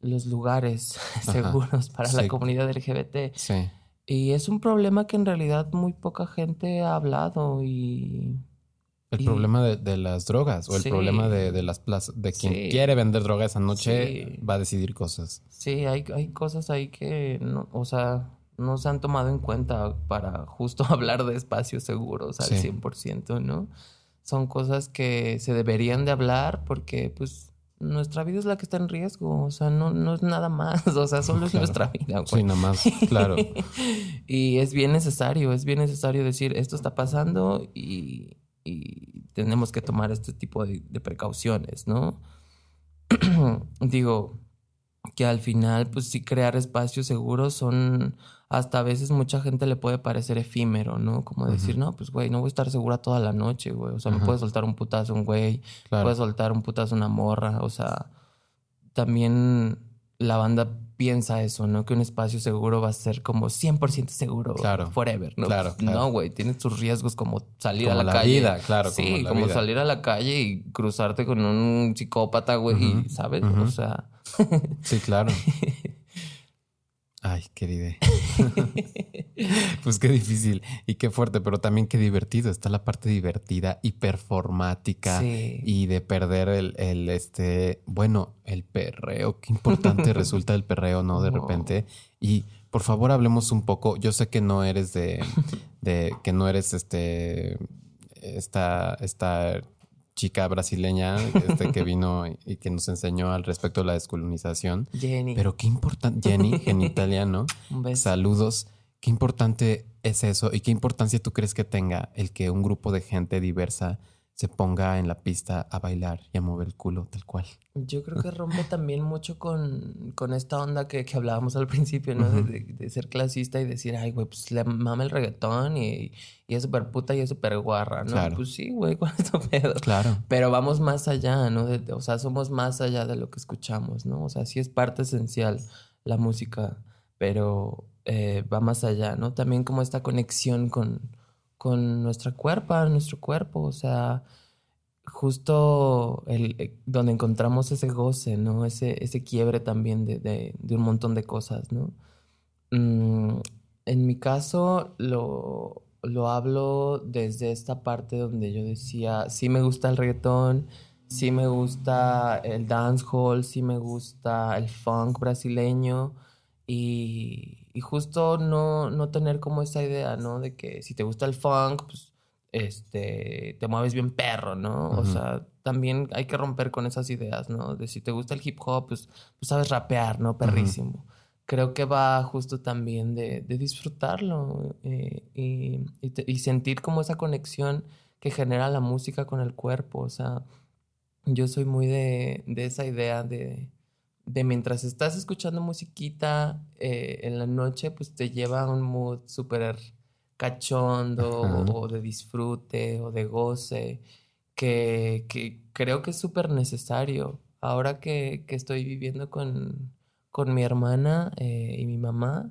los lugares Ajá, seguros para sí. la comunidad LGBT. Sí. Y es un problema que en realidad muy poca gente ha hablado y... El Y- problema de, de las drogas o el Sí. problema de, de las plazas, de quien Sí. quiere vender droga esa noche Sí. va a decidir cosas. Sí, hay, hay cosas ahí que, no, o sea, no se han tomado en cuenta para justo hablar de espacios seguros al Sí. 100%, ¿no? Son cosas que se deberían de hablar porque, pues, nuestra vida es la que está en riesgo, o sea, no, no es nada más, o sea, solo es nuestra vida. Sí, nada más, claro. y es bien necesario, es bien necesario decir, esto está pasando y, tenemos que tomar este tipo de, de precauciones, ¿no? Digo, que al final, pues sí, crear espacios seguros son, hasta a veces mucha gente le puede parecer efímero, ¿no? Como decir, no, pues güey, no voy a estar segura toda la noche, güey. O sea, me puede soltar un putazo un güey, puede soltar un putazo una morra, o sea, también la banda piensa eso, ¿no? Que un espacio seguro va a ser como 100% seguro claro. forever, ¿no? Claro, No, güey, tiene sus riesgos como salir a la, calle. Vida, claro, sí, como, salir a la calle y cruzarte con un psicópata, güey, ¿sabes? O sea, sí, claro. Ay, querida. pues qué difícil y qué fuerte, pero también qué divertido. Está la parte divertida y performática y de perder el, el, este, bueno, el perreo. Qué importante resulta el perreo, ¿no? De repente. Y por favor, hablemos un poco. Yo sé que no eres de, de que no eres este, esta, esta chica brasileña este, que vino y que nos enseñó al respecto de la descolonización. Jenny. Pero qué importante, Jenny, en italiano. Saludos. Qué importante es eso y qué importancia tú crees que tenga el que un grupo de gente diversa se ponga en la pista a bailar y a mover el culo tal cual. Yo creo que rompe también mucho con, con esta onda que, que, hablábamos al principio, ¿no? de, ser clasista y decir, ay, güey, pues le mama el reggaetón y, y es súper puta y es súper guarra, ¿no? Claro. Pues sí, güey, ¿cuál es tu pedo? Claro. Pero vamos más allá, ¿no? o sea, somos más allá de lo que escuchamos, ¿no? O sea, sí es parte esencial la música, pero eh, va más allá, ¿no? También como esta conexión con con nuestra cuerpo, nuestro cuerpo, o sea, justo el, eh, donde encontramos ese goce, ¿no? Ese, ese quiebre también de, de, un montón de cosas, ¿no? Mm, en mi caso lo, lo hablo desde esta parte donde yo decía, sí me gusta el reggaetón, sí me gusta el dancehall, sí me gusta el funk brasileño y, y justo no, no tener como esa idea, ¿no? De que si te gusta el funk, pues este, te mueves bien perro, ¿no? O sea, también hay que romper con esas ideas, ¿no? De si te gusta el hip hop, pues, pues sabes rapear, ¿no? Perrísimo. Creo que va justo también de, de disfrutarlo eh, y, y, sentir como esa conexión que genera la música con el cuerpo. O sea, yo soy muy de, de esa idea de, de mientras estás escuchando musiquita eh, en la noche, pues te lleva a un mood súper cachondo o, de disfrute o de goce, que, que creo que es súper necesario. Ahora que, que, estoy viviendo con, con mi hermana eh, y mi mamá,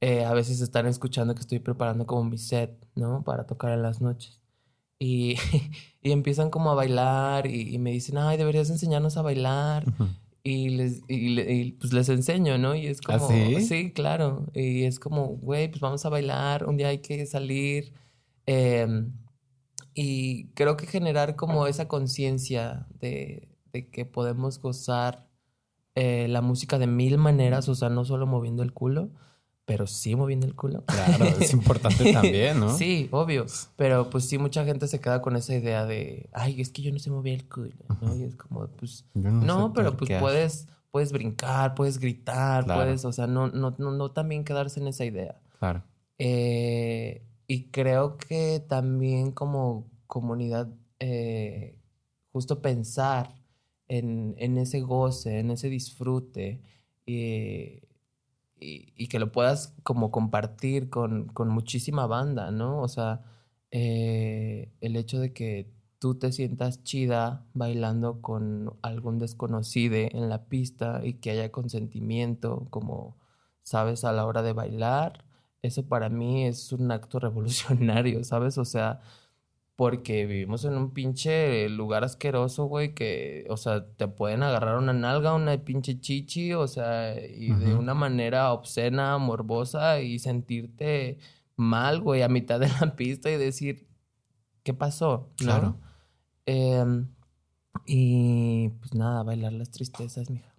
eh, a veces están escuchando que estoy preparando como mi set, ¿no? Para tocar en las noches. Y, y empiezan como a bailar y, me dicen, ay, deberías enseñarnos a bailar y les, y, pues les enseño, ¿no? Y es ¿Ah, como, sí? claro. Y es como, güey, pues vamos a bailar, un día hay que salir. Em, y creo que generar como esa conciencia de, de, que podemos gozar eh, la música de mil maneras, o sea, no solo moviendo el culo, pero sí moviendo el culo. Claro, es importante también, ¿no? sí, obvio. Pero pues sí, mucha gente se queda con esa idea de, ay, es que yo no sé mover el culo, ¿no? Y es como, pues, no, pero pues puedes, puedes brincar, puedes gritar, puedes, o sea, no, no, no, no también quedarse en esa idea. Claro. Eh, y creo que también como comunidad, eh, justo pensar en, en, ese goce, en ese disfrute, eh, y, que lo puedas como compartir con, con muchísima banda, ¿no? O sea, eh, el hecho de que tú te sientas chida bailando con algún desconocido en la pista y que haya consentimiento, como sabes, a la hora de bailar, eso para mí es un acto revolucionario, ¿sabes? O sea, porque vivimos en un pinche lugar asqueroso, güey, que, o sea, te pueden agarrar una nalga, una pinche chichi, o sea, y de una manera obscena, morbosa y sentirte mal, güey, a mitad de la pista y decir, ¿qué pasó? Claro. Em, y pues nada, bailar las tristezas, mija.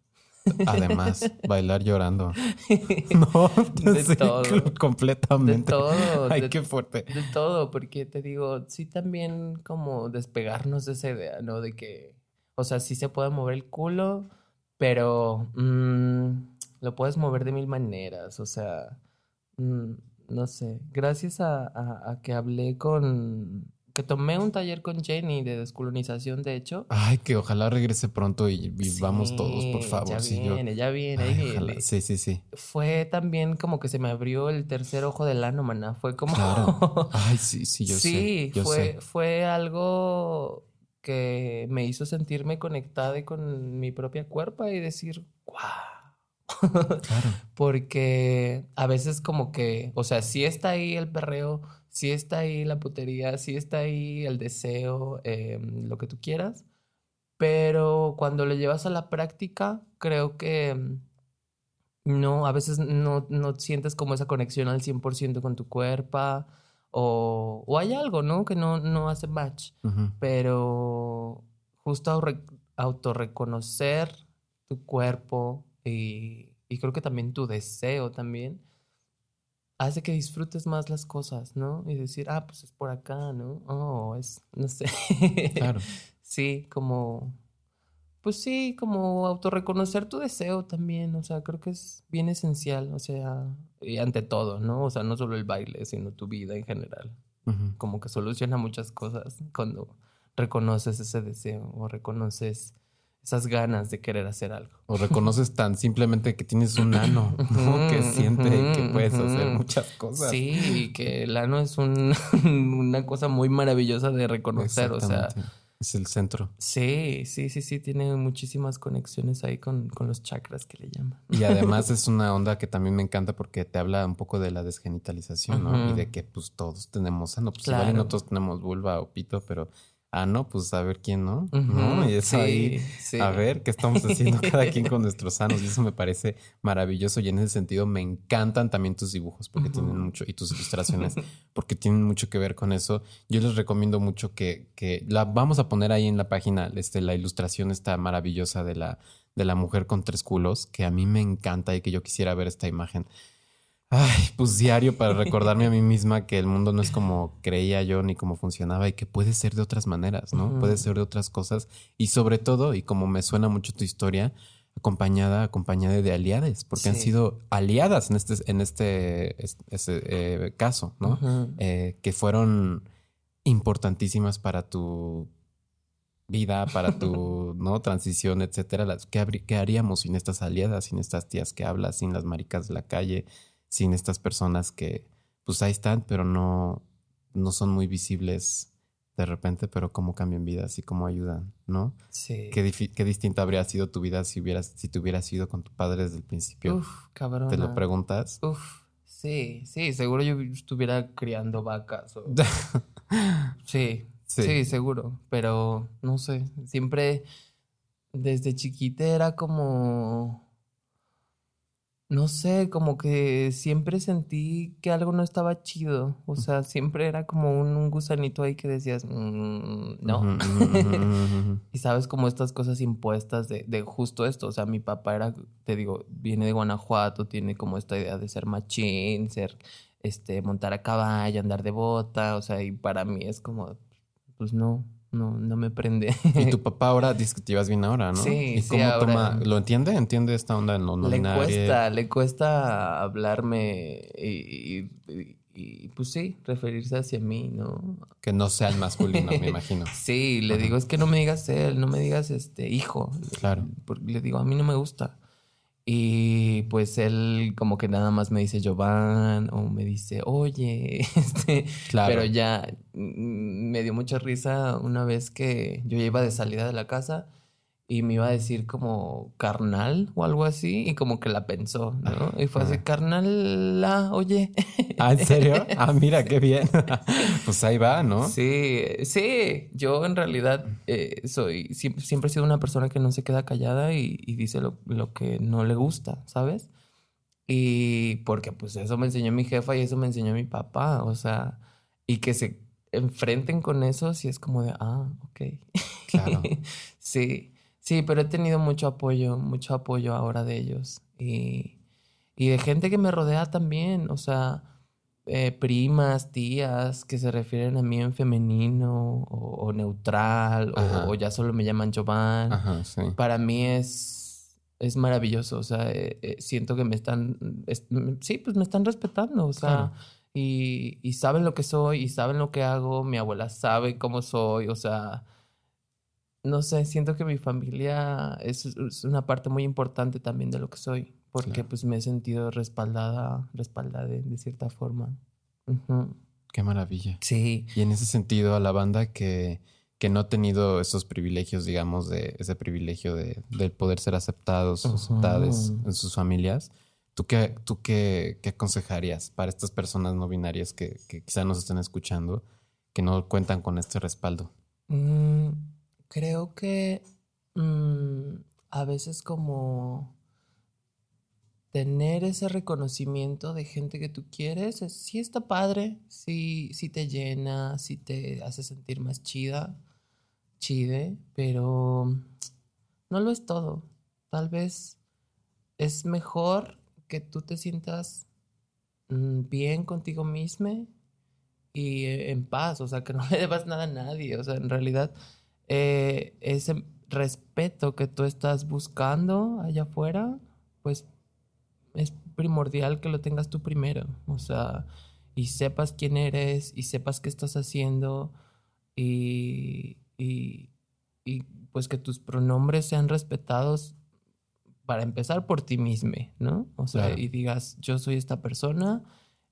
Además, bailar llorando. No, de todo. Completamente. De todo. Ay, qué fuerte. De todo, porque te digo, sí también como despegarnos de esa idea, ¿no? De que, O sea, sí se puede mover el culo, pero mm, lo puedes mover de mil maneras. O sea, mm, no sé. Gracias a, a- a que hablé con. Que tomé un taller con Jenny de descolonización, de hecho. Ay, que ojalá regrese pronto y vivamos Sí, todos, por favor. Ya sí, yo- viene, ya viene, Ay, ojalá. Sí, sí, sí. Fue también como que se me abrió el tercer ojo del ano, maná. Fue como. Claro. Ay, sí, sí, yo sí, sé. Yo fue, sé. fue algo que me hizo sentirme conectada con mi propia cuerpo y decir, wow. Claro. Porque a veces como que, o sea, sí está ahí el perreo, sí está ahí la putería, sí está ahí el deseo, eh, lo que tú quieras, pero cuando lo llevas a la práctica, creo que mm, no, a veces no, no sientes como esa conexión al 100% con tu cuerpo o, o hay algo, ¿no? Que no, no hace match pero justo autorre- autorreconocer tu cuerpo y, y creo que también tu deseo también hace que disfrutes más las cosas, ¿no? Y decir, ah, pues es por acá, ¿no? Oh, es, no sé. Claro. Sí, como, pues sí, como autorreconocer tu deseo también, o sea, creo que es bien esencial, o sea, y ante todo, ¿no? O sea, no solo el baile, sino tu vida en general como que soluciona muchas cosas cuando reconoces ese deseo o reconoces esas ganas de querer hacer algo. O reconoces tan simplemente que tienes un ano, ¿no? Que siente que puedes hacer Ujú. muchas cosas. Sí, y que el ano es un- una cosa muy maravillosa de reconocer, o sea. Es el centro. sí, sí, sí, sí, tiene muchísimas conexiones ahí con, con los chakras que le llaman. Y además es una onda que también me encanta porque te habla un poco de la desgenitalización, ¿no? Y de que pues todos tenemos ano. Pues igual y Claro. no todos tenemos vulva o pito, pero ano, pues a ver quién, ¿no? ¿No? Y es sí, ahí sí. a ver qué estamos haciendo cada quien con nuestros sanos. Y eso me parece maravilloso. Y en ese sentido me encantan también tus dibujos porque tienen mucho, y tus ilustraciones, porque tienen mucho que ver con eso. Yo les recomiendo mucho que, que la vamos a poner ahí en la página, este, la ilustración está maravillosa de la, de la mujer con tres culos, que a mí me encanta y que yo quisiera ver esta imagen. Ay, pues diario para recordarme a mí misma que el mundo no es como creía yo ni como funcionaba y que puede ser de otras maneras, ¿no? Puede ser de otras cosas y sobre todo, y como me suena mucho tu historia, acompañada, acompañada de aliadas, porque han sido aliadas en este, en este, eh, caso, ¿no? Eh, que fueron importantísimas para tu vida, para tu ¿no? transición, etcétera. ¿Qué, qué haríamos sin estas aliadas, sin estas tías que hablas, sin las maricas de la calle, sin estas personas que pues ahí están, pero no, no son muy visibles de repente, pero cómo cambian vidas y cómo ayudan, ¿no? Sí. Qué, qué distinta habría sido tu vida si hubieras, si te hubieras ido con tu padre desde el principio. Uf, cabrón. ¿Te lo preguntas? Uf, sí, sí, seguro yo estuviera criando vacas. o- Sí, Sí. sí, seguro. Pero no sé, siempre desde chiquita era como. No sé, como que siempre sentí que algo no estaba chido. O sea, siempre era como un, un gusanito ahí que decías, "Mm, no. Y sabes como estas cosas impuestas de, de justo esto. O sea, mi papá era, te digo, viene de Guanajuato, tiene como esta idea de ser machín, ser, este, montar a caballo, andar de bota. O sea, y para mí es como, pues no, no, no me prende. Y tu papá ahora dice que te llevas bien ahora, ¿no? Sí, ¿Y sí, cómo ahora- toma? ¿Lo entiende? ¿Entiende esta onda no no Le cuesta, le cuesta hablarme y, y- y- y, pues sí, referirse hacia mí, ¿no? Que no sea el masculino, me imagino. Sí, le Ajá. digo, es que no me digas él, no me digas este hijo. Claro. Porque le digo, a mí no me gusta. Y pues él como que nada más me dice Jovan o me dice, oye, este, Claro. pero ya mm, me dio mucha risa una vez que yo ya iba de salida de la casa y me iba a decir como carnal o algo así y como que la pensó, ¿no? Y fue así, Ajá. carnal, oye. ¿Ah, en serio? Ah, mira, qué bien. pues ahí va, ¿no? Sí, sí, yo en realidad eh, soy, siempre, siempre he sido una persona que no se queda callada y, y dice lo, lo que no le gusta, ¿sabes? Y porque pues eso me enseñó mi jefa y eso me enseñó mi papá, o sea, y que se enfrenten con eso, sí es como de, ah, ok. Claro. Sí, sí, pero he tenido mucho apoyo, mucho apoyo ahora de ellos y, y de gente que me rodea también, o sea, eh, primas, tías que se refieren a mí en femenino o, o neutral o, o ya solo me llaman Jovan. Ajá, sí. Para mí es, es maravilloso. O sea, eh, eh, siento que me están, es- sí, pues me están respetando. O sea, Claro. y, y saben lo que soy y saben lo que hago. Mi abuela sabe cómo soy. O sea, no sé, siento que mi familia es, es una parte muy importante también de lo que soy. Porque Claro. pues me he sentido respaldada, respaldada de, de cierta forma. Qué maravilla. Sí. Y en ese sentido, a la banda que, que no ha tenido esos privilegios, digamos, de ese privilegio de, del poder ser aceptados aceptadas en sus familias, ¿tú qué, tú qué, qué aconsejarías para estas personas no binarias que, que quizá nos estén escuchando, que no cuentan con este respaldo? Mm, creo que mm, a veces como tener ese reconocimiento de gente que tú quieres, es- sí está padre, sí, sí te llena, sí te hace sentir más chida, chide, pero no lo es todo. Tal vez es mejor que tú te sientas mm, bien contigo misma y eh, en paz, o sea, que no le debas nada a nadie, o sea, en realidad eh, ese respeto que tú estás buscando allá afuera, pues es primordial que lo tengas tú primero, o sea, y sepas quién eres y sepas qué estás haciendo y, y, y, pues que tus pronombres sean respetados para empezar por ti mismo, ¿no? O sea, Claro. y digas, yo soy esta persona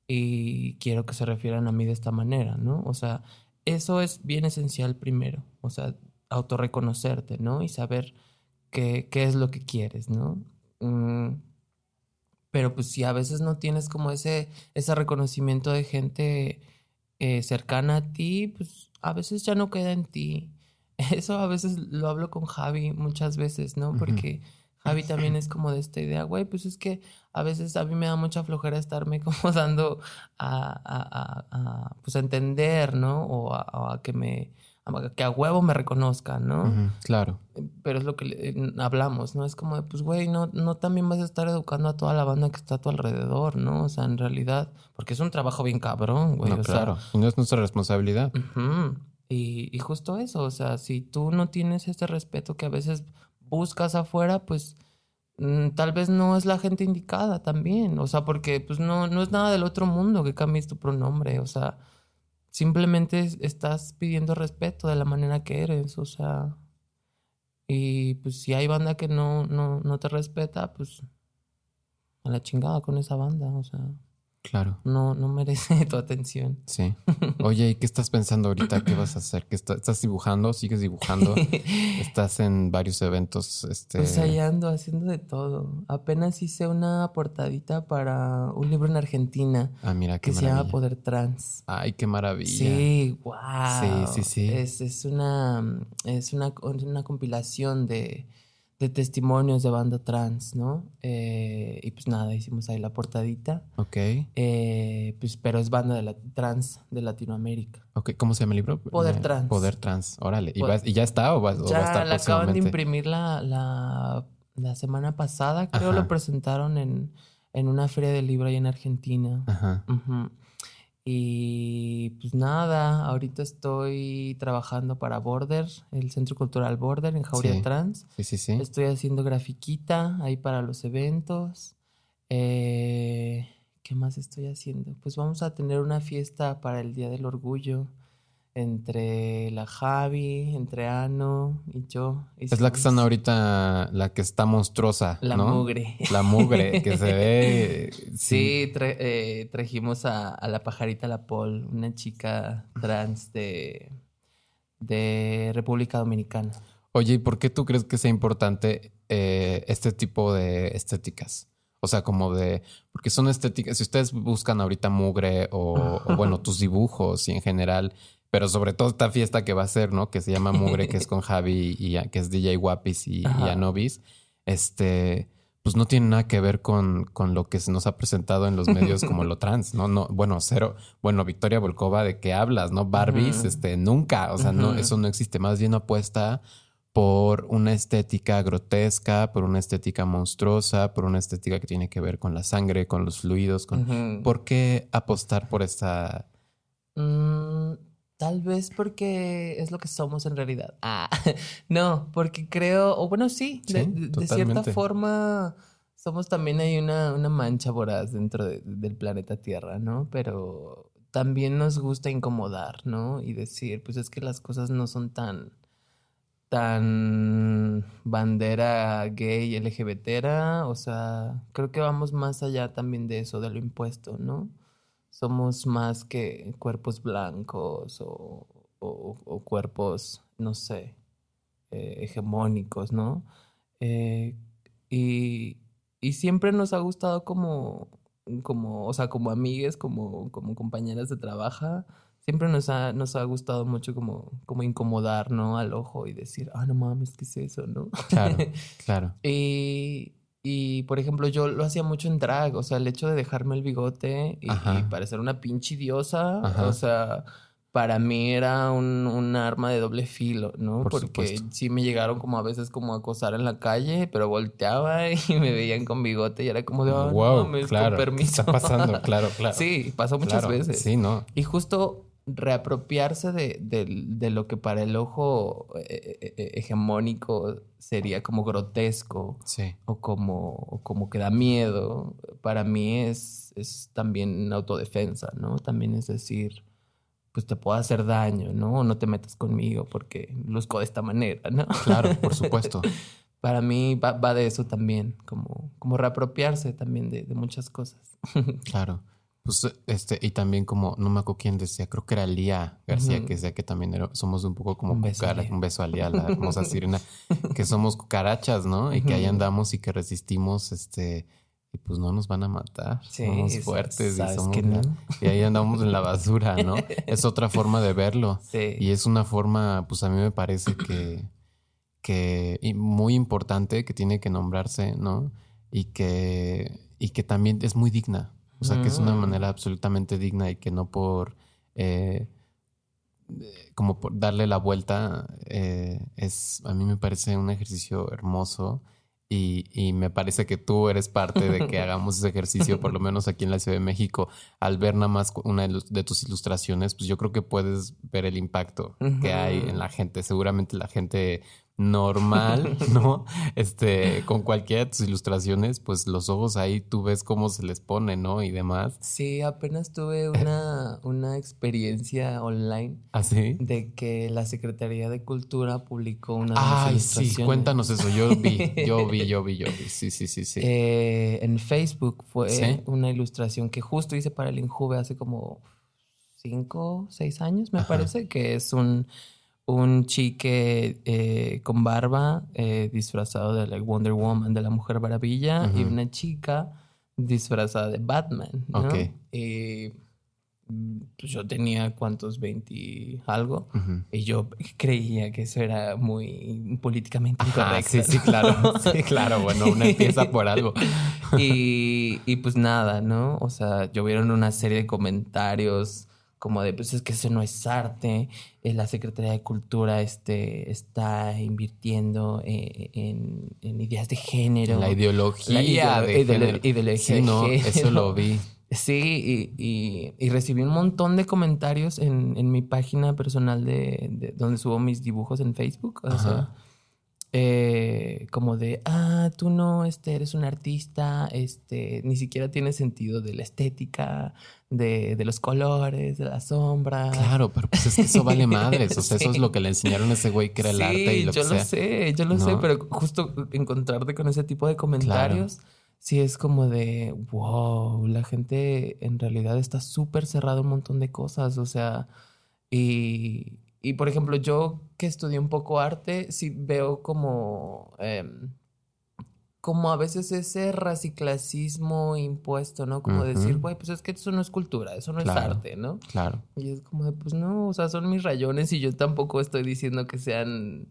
y quiero que se refieran a mí de esta manera, ¿no? O sea, eso es bien esencial primero, o sea, autorreconocerte, ¿no? Y saber qué, qué es lo que quieres, ¿no? Mm, pero pues si a veces no tienes como ese, ese reconocimiento de gente eh, cercana a ti, pues a veces ya no queda en ti. Eso a veces lo hablo con Javi muchas veces, ¿no? Porque Javi también es como de esta idea, güey, pues es que a veces a mí me da mucha flojera estarme como dando a, a- a- a, pues a entender, ¿no? O a, que me, que a huevo me reconozcan, ¿no? Claro. Pero es lo que eh, hablamos, ¿no? Es como de, pues, güey, no, no también vas a estar educando a toda la banda que está a tu alrededor, ¿no? O sea, en realidad, porque es un trabajo bien cabrón, güey. No, o sea, claro. Y no es nuestra responsabilidad. Y, y justo eso, o sea, si tú no tienes ese respeto que a veces buscas afuera, pues mm, tal vez no es la gente indicada también, o sea, porque pues no, no es nada del otro mundo que cambies tu pronombre, o sea, simplemente es- estás pidiendo respeto de la manera que eres, o sea, y pues si hay banda que no, no, no te respeta, pues a la chingada con esa banda, o sea, Claro. no, no merece tu atención. Sí. Oye, ¿y qué estás pensando ahorita? ¿Qué vas a hacer? ¿Qué está- ¿Estás dibujando? ¿Sigues dibujando? ¿Estás en varios eventos? Este... Pues ahí ando haciendo de todo. Apenas hice una portadita para un libro en Argentina Ah, mira, qué que se llama maravilla. Poder Trans. Ay, qué maravilla. Sí, wow. Sí, sí, sí. Es, es una es una, una compilación de, de testimonios de banda trans, ¿no? Eh, y pues nada, hicimos ahí la portadita. Ok. Eh, pues, pero es banda de la trans de Latinoamérica. Ok, ¿cómo se llama el libro? Poder Eh, Trans. Poder Trans, órale. ¿Y, Pod- vas- y ya está o, vas- o va a Ya estar la acaban de imprimir la, la, la semana pasada, creo Ajá. lo presentaron en, en una feria del libro ahí en Argentina. Ajá. Ujú. Y pues nada, ahorita estoy trabajando para Border, el Centro Cultural Border en Jauría Sí. Trans. Sí, sí, sí. Estoy haciendo grafiquita ahí para los eventos. Eh, ¿qué más estoy haciendo? Pues vamos a tener una fiesta para el Día del Orgullo entre la Javi, entre Ano y yo. Es la que están ahorita, la que está monstruosa, La ¿no? mugre. La mugre, que se ve... Sí, tra- eh, trajimos a, a la pajarita La Pol, una chica trans de, de República Dominicana. Oye, ¿y por qué tú crees que sea importante eh, este tipo de estéticas? O sea, como de... Porque son estéticas... Si ustedes buscan ahorita mugre o, o, bueno, tus dibujos y en general... Pero sobre todo esta fiesta que va a ser, ¿no? Que se llama Mugre, que es con Javi y que es DJ Guapis y. Anobis. Este... Pues no tiene nada que ver con, con lo que se nos ha presentado en los medios como lo trans, ¿no? No, bueno, cero. Bueno, Victoria Volkova, ¿de qué hablas? ¿No? Barbies, este, nunca. O sea, no, eso no existe. Más bien apuesta por una estética grotesca, por una estética monstruosa, por una estética que tiene que ver con la sangre, con los fluidos. Con... ¿Por qué apostar por esta... Mm, tal vez porque es lo que somos en realidad. Ah, no, porque creo, o bueno, sí, de, Sí, de- de cierta forma somos también hay una, una mancha voraz dentro de- del planeta Tierra, ¿no? Pero también nos gusta incomodar, ¿no? Y decir, pues es que las cosas no son tan, tan bandera gay LGBTera, o sea, creo que vamos más allá también de eso, de lo impuesto, ¿no? Somos más que cuerpos blancos o, o- o cuerpos, no sé, eh, hegemónicos, ¿no? Eh, y, y siempre nos ha gustado como, como, o sea, como amigues, como, como compañeras de trabajo, siempre nos ha, nos ha gustado mucho como, como incomodar, ¿no? Al ojo y decir, ah, no mames, ¿qué es eso, no? Claro, claro. Y, y, por ejemplo, yo lo hacía mucho en drag, o sea, el hecho de dejarme el bigote y, parecer una pinche diosa, Ajá. o sea, para mí era un, un arma de doble filo, ¿no? Por Porque supuesto. sí me llegaron como a veces como a acosar en la calle, pero volteaba y me veían con bigote y era como de, "Ah, no wow, claro. con ¿Qué permiso. está pasando? Claro, claro. Sí, pasó muchas Claro, veces. Sí, no. Y justo reapropiarse de, de- de lo que para el ojo eh, eh, eh, hegemónico sería como grotesco Sí. o como, o como que da miedo, para mí es, es también autodefensa, ¿no? También es decir, pues te puedo hacer daño, ¿no? O no te metas conmigo porque luzco de esta manera, ¿no? Claro, por supuesto. Para mí va, va de eso también, como, como reapropiarse también de, de muchas cosas. Claro. Pues este, y también como, no me acuerdo quién decía, creo que era Lía García, que decía que también era- somos un poco como Un beso, cucara- un beso a Lía, la hermosa sirena, que somos cucarachas, ¿no? Y que ahí andamos y que resistimos, este, y pues no nos van a matar. somos sa- fuertes y somos que la- no. y ahí andamos en la basura, ¿no? Es otra forma de verlo. Sí. Y es una forma, pues a mí me parece que, que y muy importante, que tiene que nombrarse, ¿no? Y que, y que también es muy digna. O sea, que es una Mm. manera absolutamente digna y que no por, eh, como por darle la vuelta, eh, es, a mí me parece un ejercicio hermoso. Y, y me parece que tú eres parte de que hagamos ese ejercicio, por lo menos aquí en la Ciudad de México. Al ver nada más una de tus ilustraciones, pues yo creo que puedes ver el impacto que hay en la gente. Seguramente la gente normal, ¿no? Este, con cualquiera de tus ilustraciones, pues los ojos ahí tú ves cómo se les pone, ¿no? Y demás. Sí, apenas tuve una, una experiencia online ¿Así? de que la Secretaría de Cultura publicó una de mis Ay, ilustraciones. sí, cuéntanos eso. Yo vi, yo vi, yo vi, yo vi. Sí, sí, sí, sí. Eh, en Facebook fue Sí. una ilustración que justo hice para el Injuve hace como cinco, seis años, me Ajá. parece, que es un, un chique eh, con barba eh, disfrazado de like, Wonder Woman, de la Mujer Maravilla, y una chica disfrazada de Batman, ¿no? Ok. Y mm, pues yo tenía cuántos, 20 algo. Y yo creía que eso era muy políticamente incorrecto. sí, sí, claro. Sí, claro. Bueno, una empieza por algo. Y, y pues nada, ¿no? O sea, llovieron una serie de comentarios como de, pues es que eso no es arte, eh, la Secretaría de Cultura este, está invirtiendo eh, en, en ideas de género. La ideología La ideo- de género. ideología Sí, de no, eso lo vi. Sí, y, y- y recibí un montón de comentarios en, en mi página personal de, de- donde subo mis dibujos en Facebook. O Ajá. sea, eh, como de, ah, tú no este, eres un artista, este, ni siquiera tienes sentido de la estética, de, de los colores, de las sombras. Claro, pero pues es que eso vale madres. O sea, eso es Sí. lo que le enseñaron a ese güey que era el arte y lo yo que lo sea. sé, yo lo ¿no? sé, pero justo encontrarte con ese tipo de comentarios, sí es como de, wow, la gente en realidad está súper cerrada a un montón de cosas, o sea, y, y por ejemplo, yo que estudié un poco arte, sí veo como, em, como a veces ese raciclasismo impuesto, ¿no? Como decir, güey, pues es que eso no es cultura, eso no Claro. es arte, ¿no? Claro, Y es como de, pues no, o sea, son mis rayones y yo tampoco estoy diciendo que sean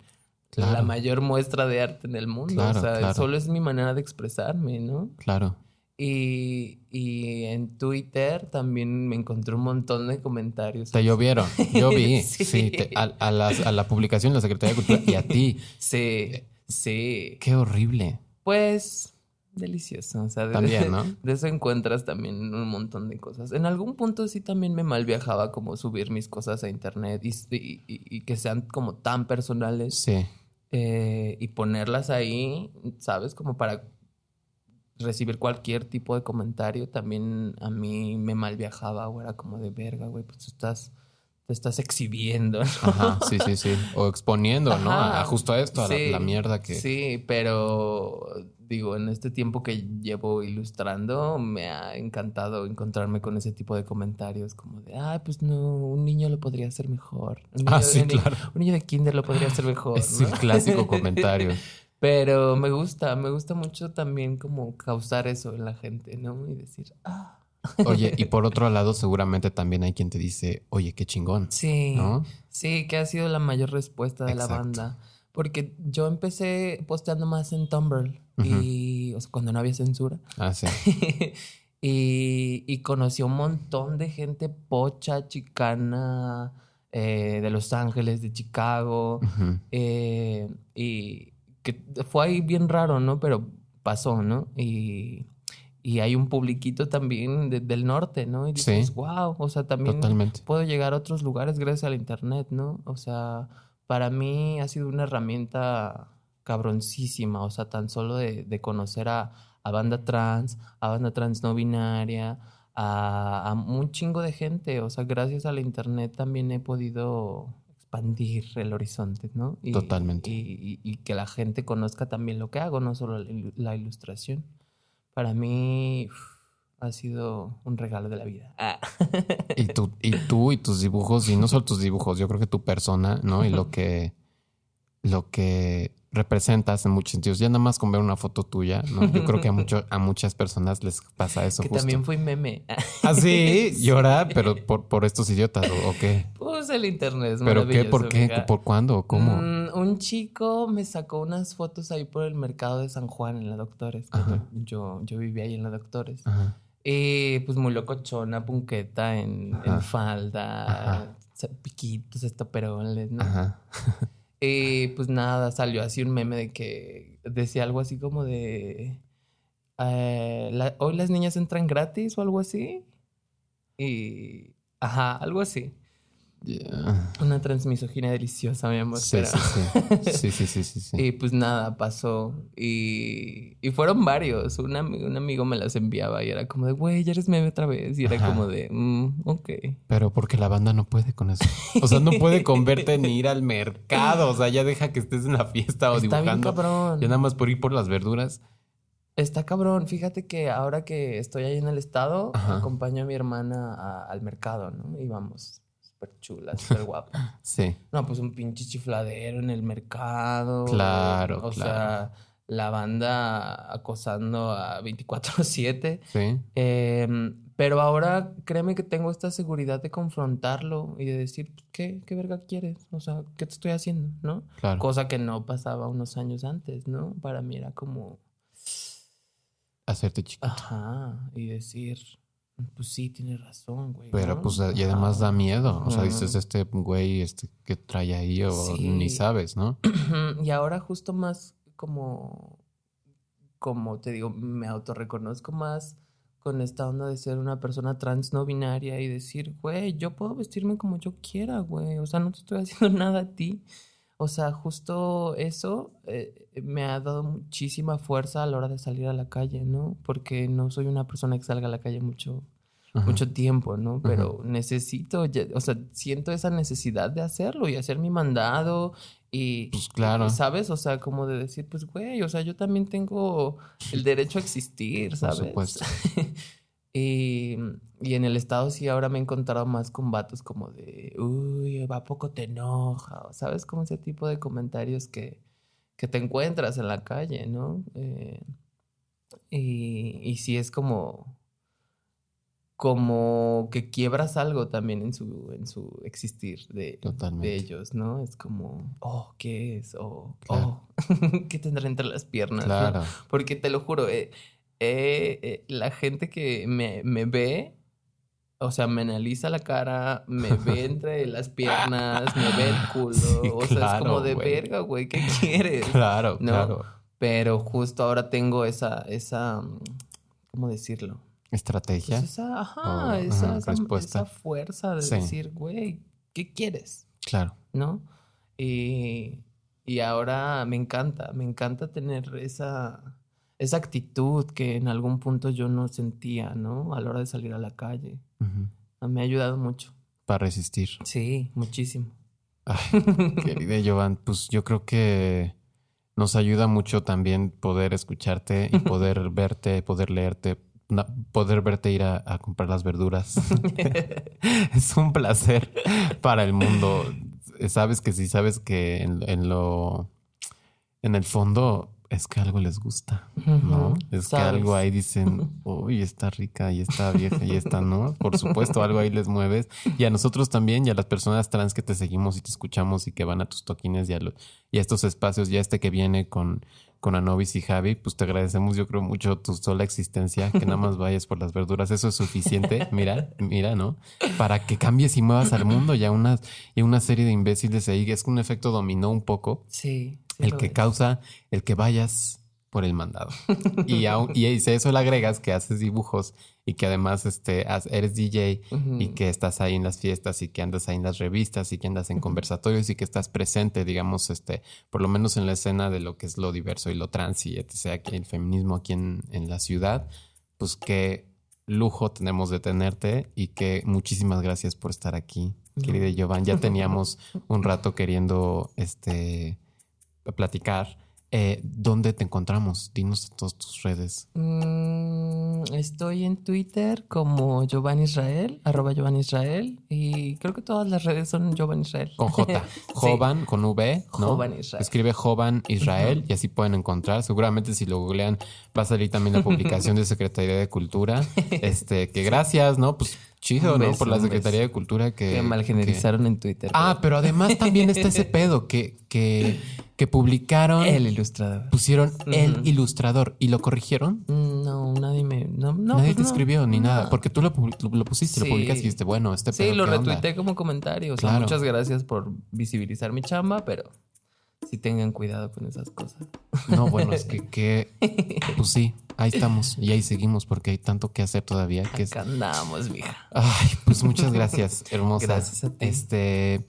la mayor muestra de arte en el mundo. Claro, o sea, solo es mi manera de expresarme, ¿no? claro. Y, y en Twitter también me encontré un montón de comentarios. Te llovieron. Yo vi. Sí. sí. te- a, a las- a la publicación de la Secretaría de Cultura y a ti. Sí, sí. Qué horrible. Pues delicioso. O sea, de, También, ¿no? de eso encuentras también un montón de cosas. En algún punto sí también me mal viajaba como subir mis cosas a internet y- y que sean como tan personales Sí. eh, y ponerlas ahí, ¿sabes? Como para recibir cualquier tipo de comentario. También a mí me mal viajaba o era como de verga, güey, pues tú estás, te estás exhibiendo, ¿no? Ajá, sí, sí, sí. O exponiendo, ¿no? Ajá. A, justo a esto, a la, Sí, la mierda que. Sí, pero digo, en este tiempo que llevo ilustrando, me ha encantado encontrarme con ese tipo de comentarios como de, ah, pues no, un niño lo podría hacer mejor. Un niño, Ah, sí, un claro. un niño de kinder lo podría hacer mejor. Es ¿no? el clásico comentario. Pero me gusta, me gusta mucho también como causar eso en la gente, ¿no? Y decir, ah, Oye, y por otro lado, seguramente también hay quien te dice, oye, qué chingón. sí. ¿No? Sí, que ha sido la mayor respuesta de la banda. Porque yo empecé posteando más en Tumblr y, o sea, cuando no había censura. Ah, sí. y, y conocí a un montón de gente pocha, chicana, eh, de Los Ángeles, de Chicago. Eh, y que fue ahí bien raro, ¿no? Pero pasó, ¿no? Y, y hay un publiquito también de- del norte, ¿no? Y dices, Sí. wow, o sea, también Totalmente. puedo llegar a otros lugares gracias al internet, ¿no? O sea, para mí ha sido una herramienta cabroncísima, o sea, tan solo de, de conocer a, a banda trans, a banda trans no binaria, a, a un chingo de gente, o sea, gracias al internet también he podido expandir el horizonte, ¿no? Y, Totalmente. Y, y- y que la gente conozca también lo que hago, no solo la, ilu- la ilustración. Para mí uf, ha sido un regalo de la vida. Ah. Y tú, y tú y tus dibujos, y no solo tus dibujos, yo creo que tu persona, ¿no? Y lo que, lo que representas en muchos sentidos. Ya nada más con ver una foto tuya, ¿no? Yo creo que a, mucho, a muchas personas les pasa eso que justo. también fui meme. Ah, sí, llora, pero por, por estos idiotas, ¿o, qué? Pues el internet es ¿Pero qué? ¿Por qué? ¿Por cuándo? ¿O ¿Cómo? Mm, un chico me sacó unas fotos ahí por el mercado de San Juan en la Doctores. Yo, yo vivía ahí en la Doctores. Ajá. Y pues muy locochona, punqueta, en falda, Ajá. piquitos, estoperoles, ¿no? Ajá. Y pues nada, salió así un meme de que decía algo así como de. eh, Hoy las niñas entran gratis o algo así. Y. Ajá, algo así. Ya. Una transmisoginia deliciosa, mi amor. Sí, pero- sí, sí. Sí, sí, sí, sí, sí. Y pues nada, pasó. Y, y fueron varios. Un, un amigo me las enviaba y era como de, güey, ya eres meme otra vez. Y era Ajá. como de, mm, ok. Pero porque la banda no puede con eso. O sea, no puede con verte ni ir al mercado. O sea, ya deja que estés en la fiesta o Está bien dibujando. cabrón. Ya nada más por ir por las verduras. Está cabrón. Fíjate que ahora que estoy ahí en el estado, Ajá. acompaño a mi hermana a- al mercado, ¿no? Y vamos, súper chula, súper guapa. Sí. No, pues un pinche chifladero en el mercado. Claro, O claro. sea, la banda acosando a 24-7. Sí. Em, pero ahora créeme que tengo esta seguridad de confrontarlo y de decir, ¿qué, qué verga quieres? O sea, ¿qué te estoy haciendo? ¿No? Claro. Cosa que no pasaba unos años antes, ¿no? Para mí era como, Hacerte chico. ajá, y decir, pues sí, tienes razón, güey. Pero ¿no? pues y además da miedo. O sea, dices este güey este que trae ahí o Sí. ni sabes, ¿no? Y ahora justo más como, como te digo, me autorreconozco más con esta onda de ser una persona trans no binaria y decir, güey, yo puedo vestirme como yo quiera, güey. O sea, no te estoy haciendo nada a ti. O sea, justo eso eh, me ha dado muchísima fuerza a la hora de salir a la calle, ¿no? Porque no soy una persona que salga a la calle mucho, Ajá. mucho tiempo, ¿no? Pero necesito, ya- o sea, siento esa necesidad de hacerlo y hacer mi mandado y, Pues claro. ¿sabes? O sea, como de decir, pues, güey, o sea, yo también tengo el derecho a existir, Por ¿sabes? supuesto. y, y en el estado sí ahora me he encontrado más con vatos como de, uy, ¿a poco te enoja? ¿Sabes? Como ese tipo de comentarios que, que te encuentras en la calle, ¿no? Eh, y, y sí es como, como que quiebras algo también en su, en su existir de, de ellos, ¿no? Es como, oh, ¿qué es? Oh, Claro. oh, ¿qué tendrá entre las piernas? no? Claro. Porque te lo juro, eh, eh, eh, la gente que me, me ve, o sea, me analiza la cara, me ve entre las piernas, me ve el culo. Sí, o sea, es como de verga, güey, ¿qué quieres? Claro, No. claro. Pero justo ahora tengo esa, esa, ¿cómo decirlo? Estrategia. Pues esa, ajá, O, esa, ajá, esa- respuesta. esa fuerza de Sí. decir, güey, ¿qué quieres? Claro. ¿No? Y, y ahora me encanta, me encanta tener esa, esa actitud que en algún punto yo no sentía, ¿no? A la hora de salir a la calle. Ujú. Me ha ayudado mucho. Para resistir. Sí, muchísimo. Ay, querida Jovan, pues yo creo que nos ayuda mucho también poder escucharte y poder verte, poder leerte, poder verte ir a, a comprar las verduras. es un placer para el mundo. Sabes que sí, sabes que en, en lo, en el fondo es que algo les gusta, ¿no? Es que algo ahí dicen, uy, está rica y está vieja y está, ¿no? Por supuesto, algo ahí les mueves. Y a nosotros también, y a las personas trans que te seguimos y te escuchamos y que van a tus toquines y a, lo- y a estos espacios, ya este que viene con, con Anobis y Javi, pues te agradecemos, yo creo, mucho tu sola existencia, que nada más vayas por las verduras. Eso es suficiente, mira, mira, ¿no? Para que cambies y muevas al mundo y a una, y a una serie de imbéciles ahí. Es un efecto dominó un poco Sí. El que causa el que vayas por el mandado. y, aún- y a eso le agregas que haces dibujos y que además este, eres DJ y que estás ahí en las fiestas y que andas ahí en las revistas y que andas en conversatorios y que estás presente, digamos, este, por lo menos en la escena de lo que es lo diverso y lo trans y etc., aquí el feminismo aquí en, en la ciudad, pues qué lujo tenemos de tenerte y que muchísimas gracias por estar aquí, querida Giovanni. Ya teníamos un rato queriendo este platicar. Eh, ¿Dónde te encontramos? Dinos todas tus redes. Mm, estoy en Twitter como Giovanni Israel, arroba Giovanni Israel, y creo que todas las redes son Giovanni Israel. Con J. Sí. Jovan, con V, ¿no? Jovan Israel. Escribe Jovan Israel y así pueden encontrar. Seguramente si lo googlean va a salir también la publicación de Secretaría de Cultura. Este, que gracias, ¿no? Pues chido, ¿no? Por la Secretaría de Cultura que... que malgenerizaron en Twitter. Ah, pero además también está ese pedo que, que, que publicaron, el ilustrador. pusieron el ilustrador y lo corrigieron. Mm, No, nadie me. No, no, Nadie pues te no. escribió ni nada, porque tú lo, lo pusiste, lo Sí. publicaste y dijiste, bueno, este Sí, pedo, lo ¿qué onda? retuiteé como comentario. O sea, Claro. muchas gracias por visibilizar mi chamba, pero sí tengan cuidado con esas cosas. No, bueno, es que, que pues sí, ahí estamos y ahí seguimos porque hay tanto que hacer todavía que es Acá andamos, mija. Ay, pues muchas gracias, hermosa. Gracias a ti. Este,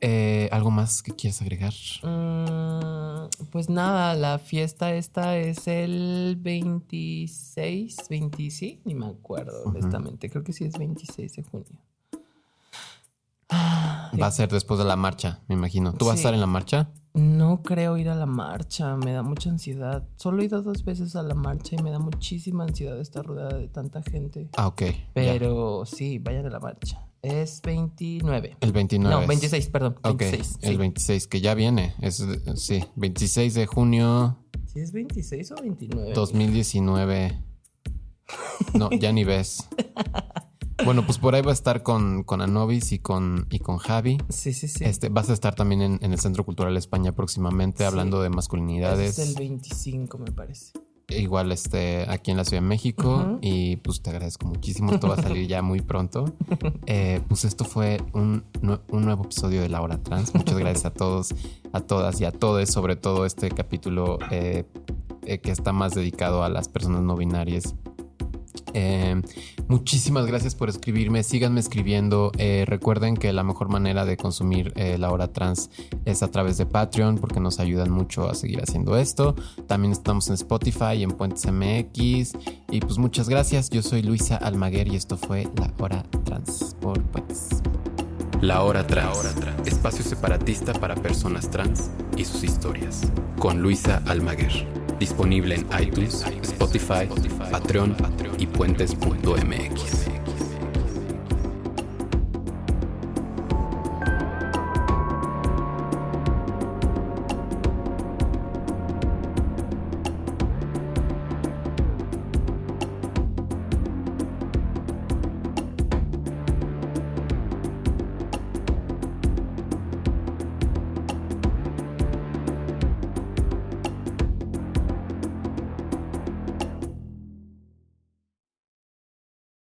eh, ¿algo más que quieras agregar? Mm, pues nada, la fiesta esta es el 26, 20, sí, ni me acuerdo, honestamente. Creo que sí es 26 de junio. Va a ser después de la marcha, me imagino. ¿Tú vas a estar en la marcha? No creo ir a la marcha, me da mucha ansiedad. Solo he ido dos veces a la marcha y me da muchísima ansiedad estar rodeada de tanta gente. Ah, ok. ya. Pero sí, vayan a la marcha. Es 29. El 29. No, es- 26, perdón. Ok, 26. el sí. 26, que ya viene. Es, sí, 26 de junio ¿Sí es 26 o 29? 2019. No, ya ni ves. Bueno, pues por ahí va a estar con, con Anobis y con, y con Javi. Sí, sí, sí. Este, vas a estar también en, en el Centro Cultural España próximamente Sí. hablando de masculinidades. es el 25, me parece. Igual este, aquí en la Ciudad de México. Y pues te agradezco muchísimo. Esto va a salir ya muy pronto. Eh, pues esto fue un, un nuevo episodio de La Hora Trans. Muchas gracias a todos, a todas y a todos, sobre todo este capítulo eh, eh, que está más dedicado a las personas no binarias. Eh, muchísimas gracias por escribirme. Síganme escribiendo. Eh, recuerden que la mejor manera de consumir eh, la hora trans es a través de Patreon porque nos ayudan mucho a seguir haciendo esto. También estamos en Spotify en Puentes MX. Y pues muchas gracias. Yo soy Luisa Almaguer y esto fue La Hora Trans por Puentes. La Hora Trans, espacio separatista para personas trans y sus historias, con Luisa Almaguer. Disponible en iTunes, Spotify, Patreon y puentes.mx.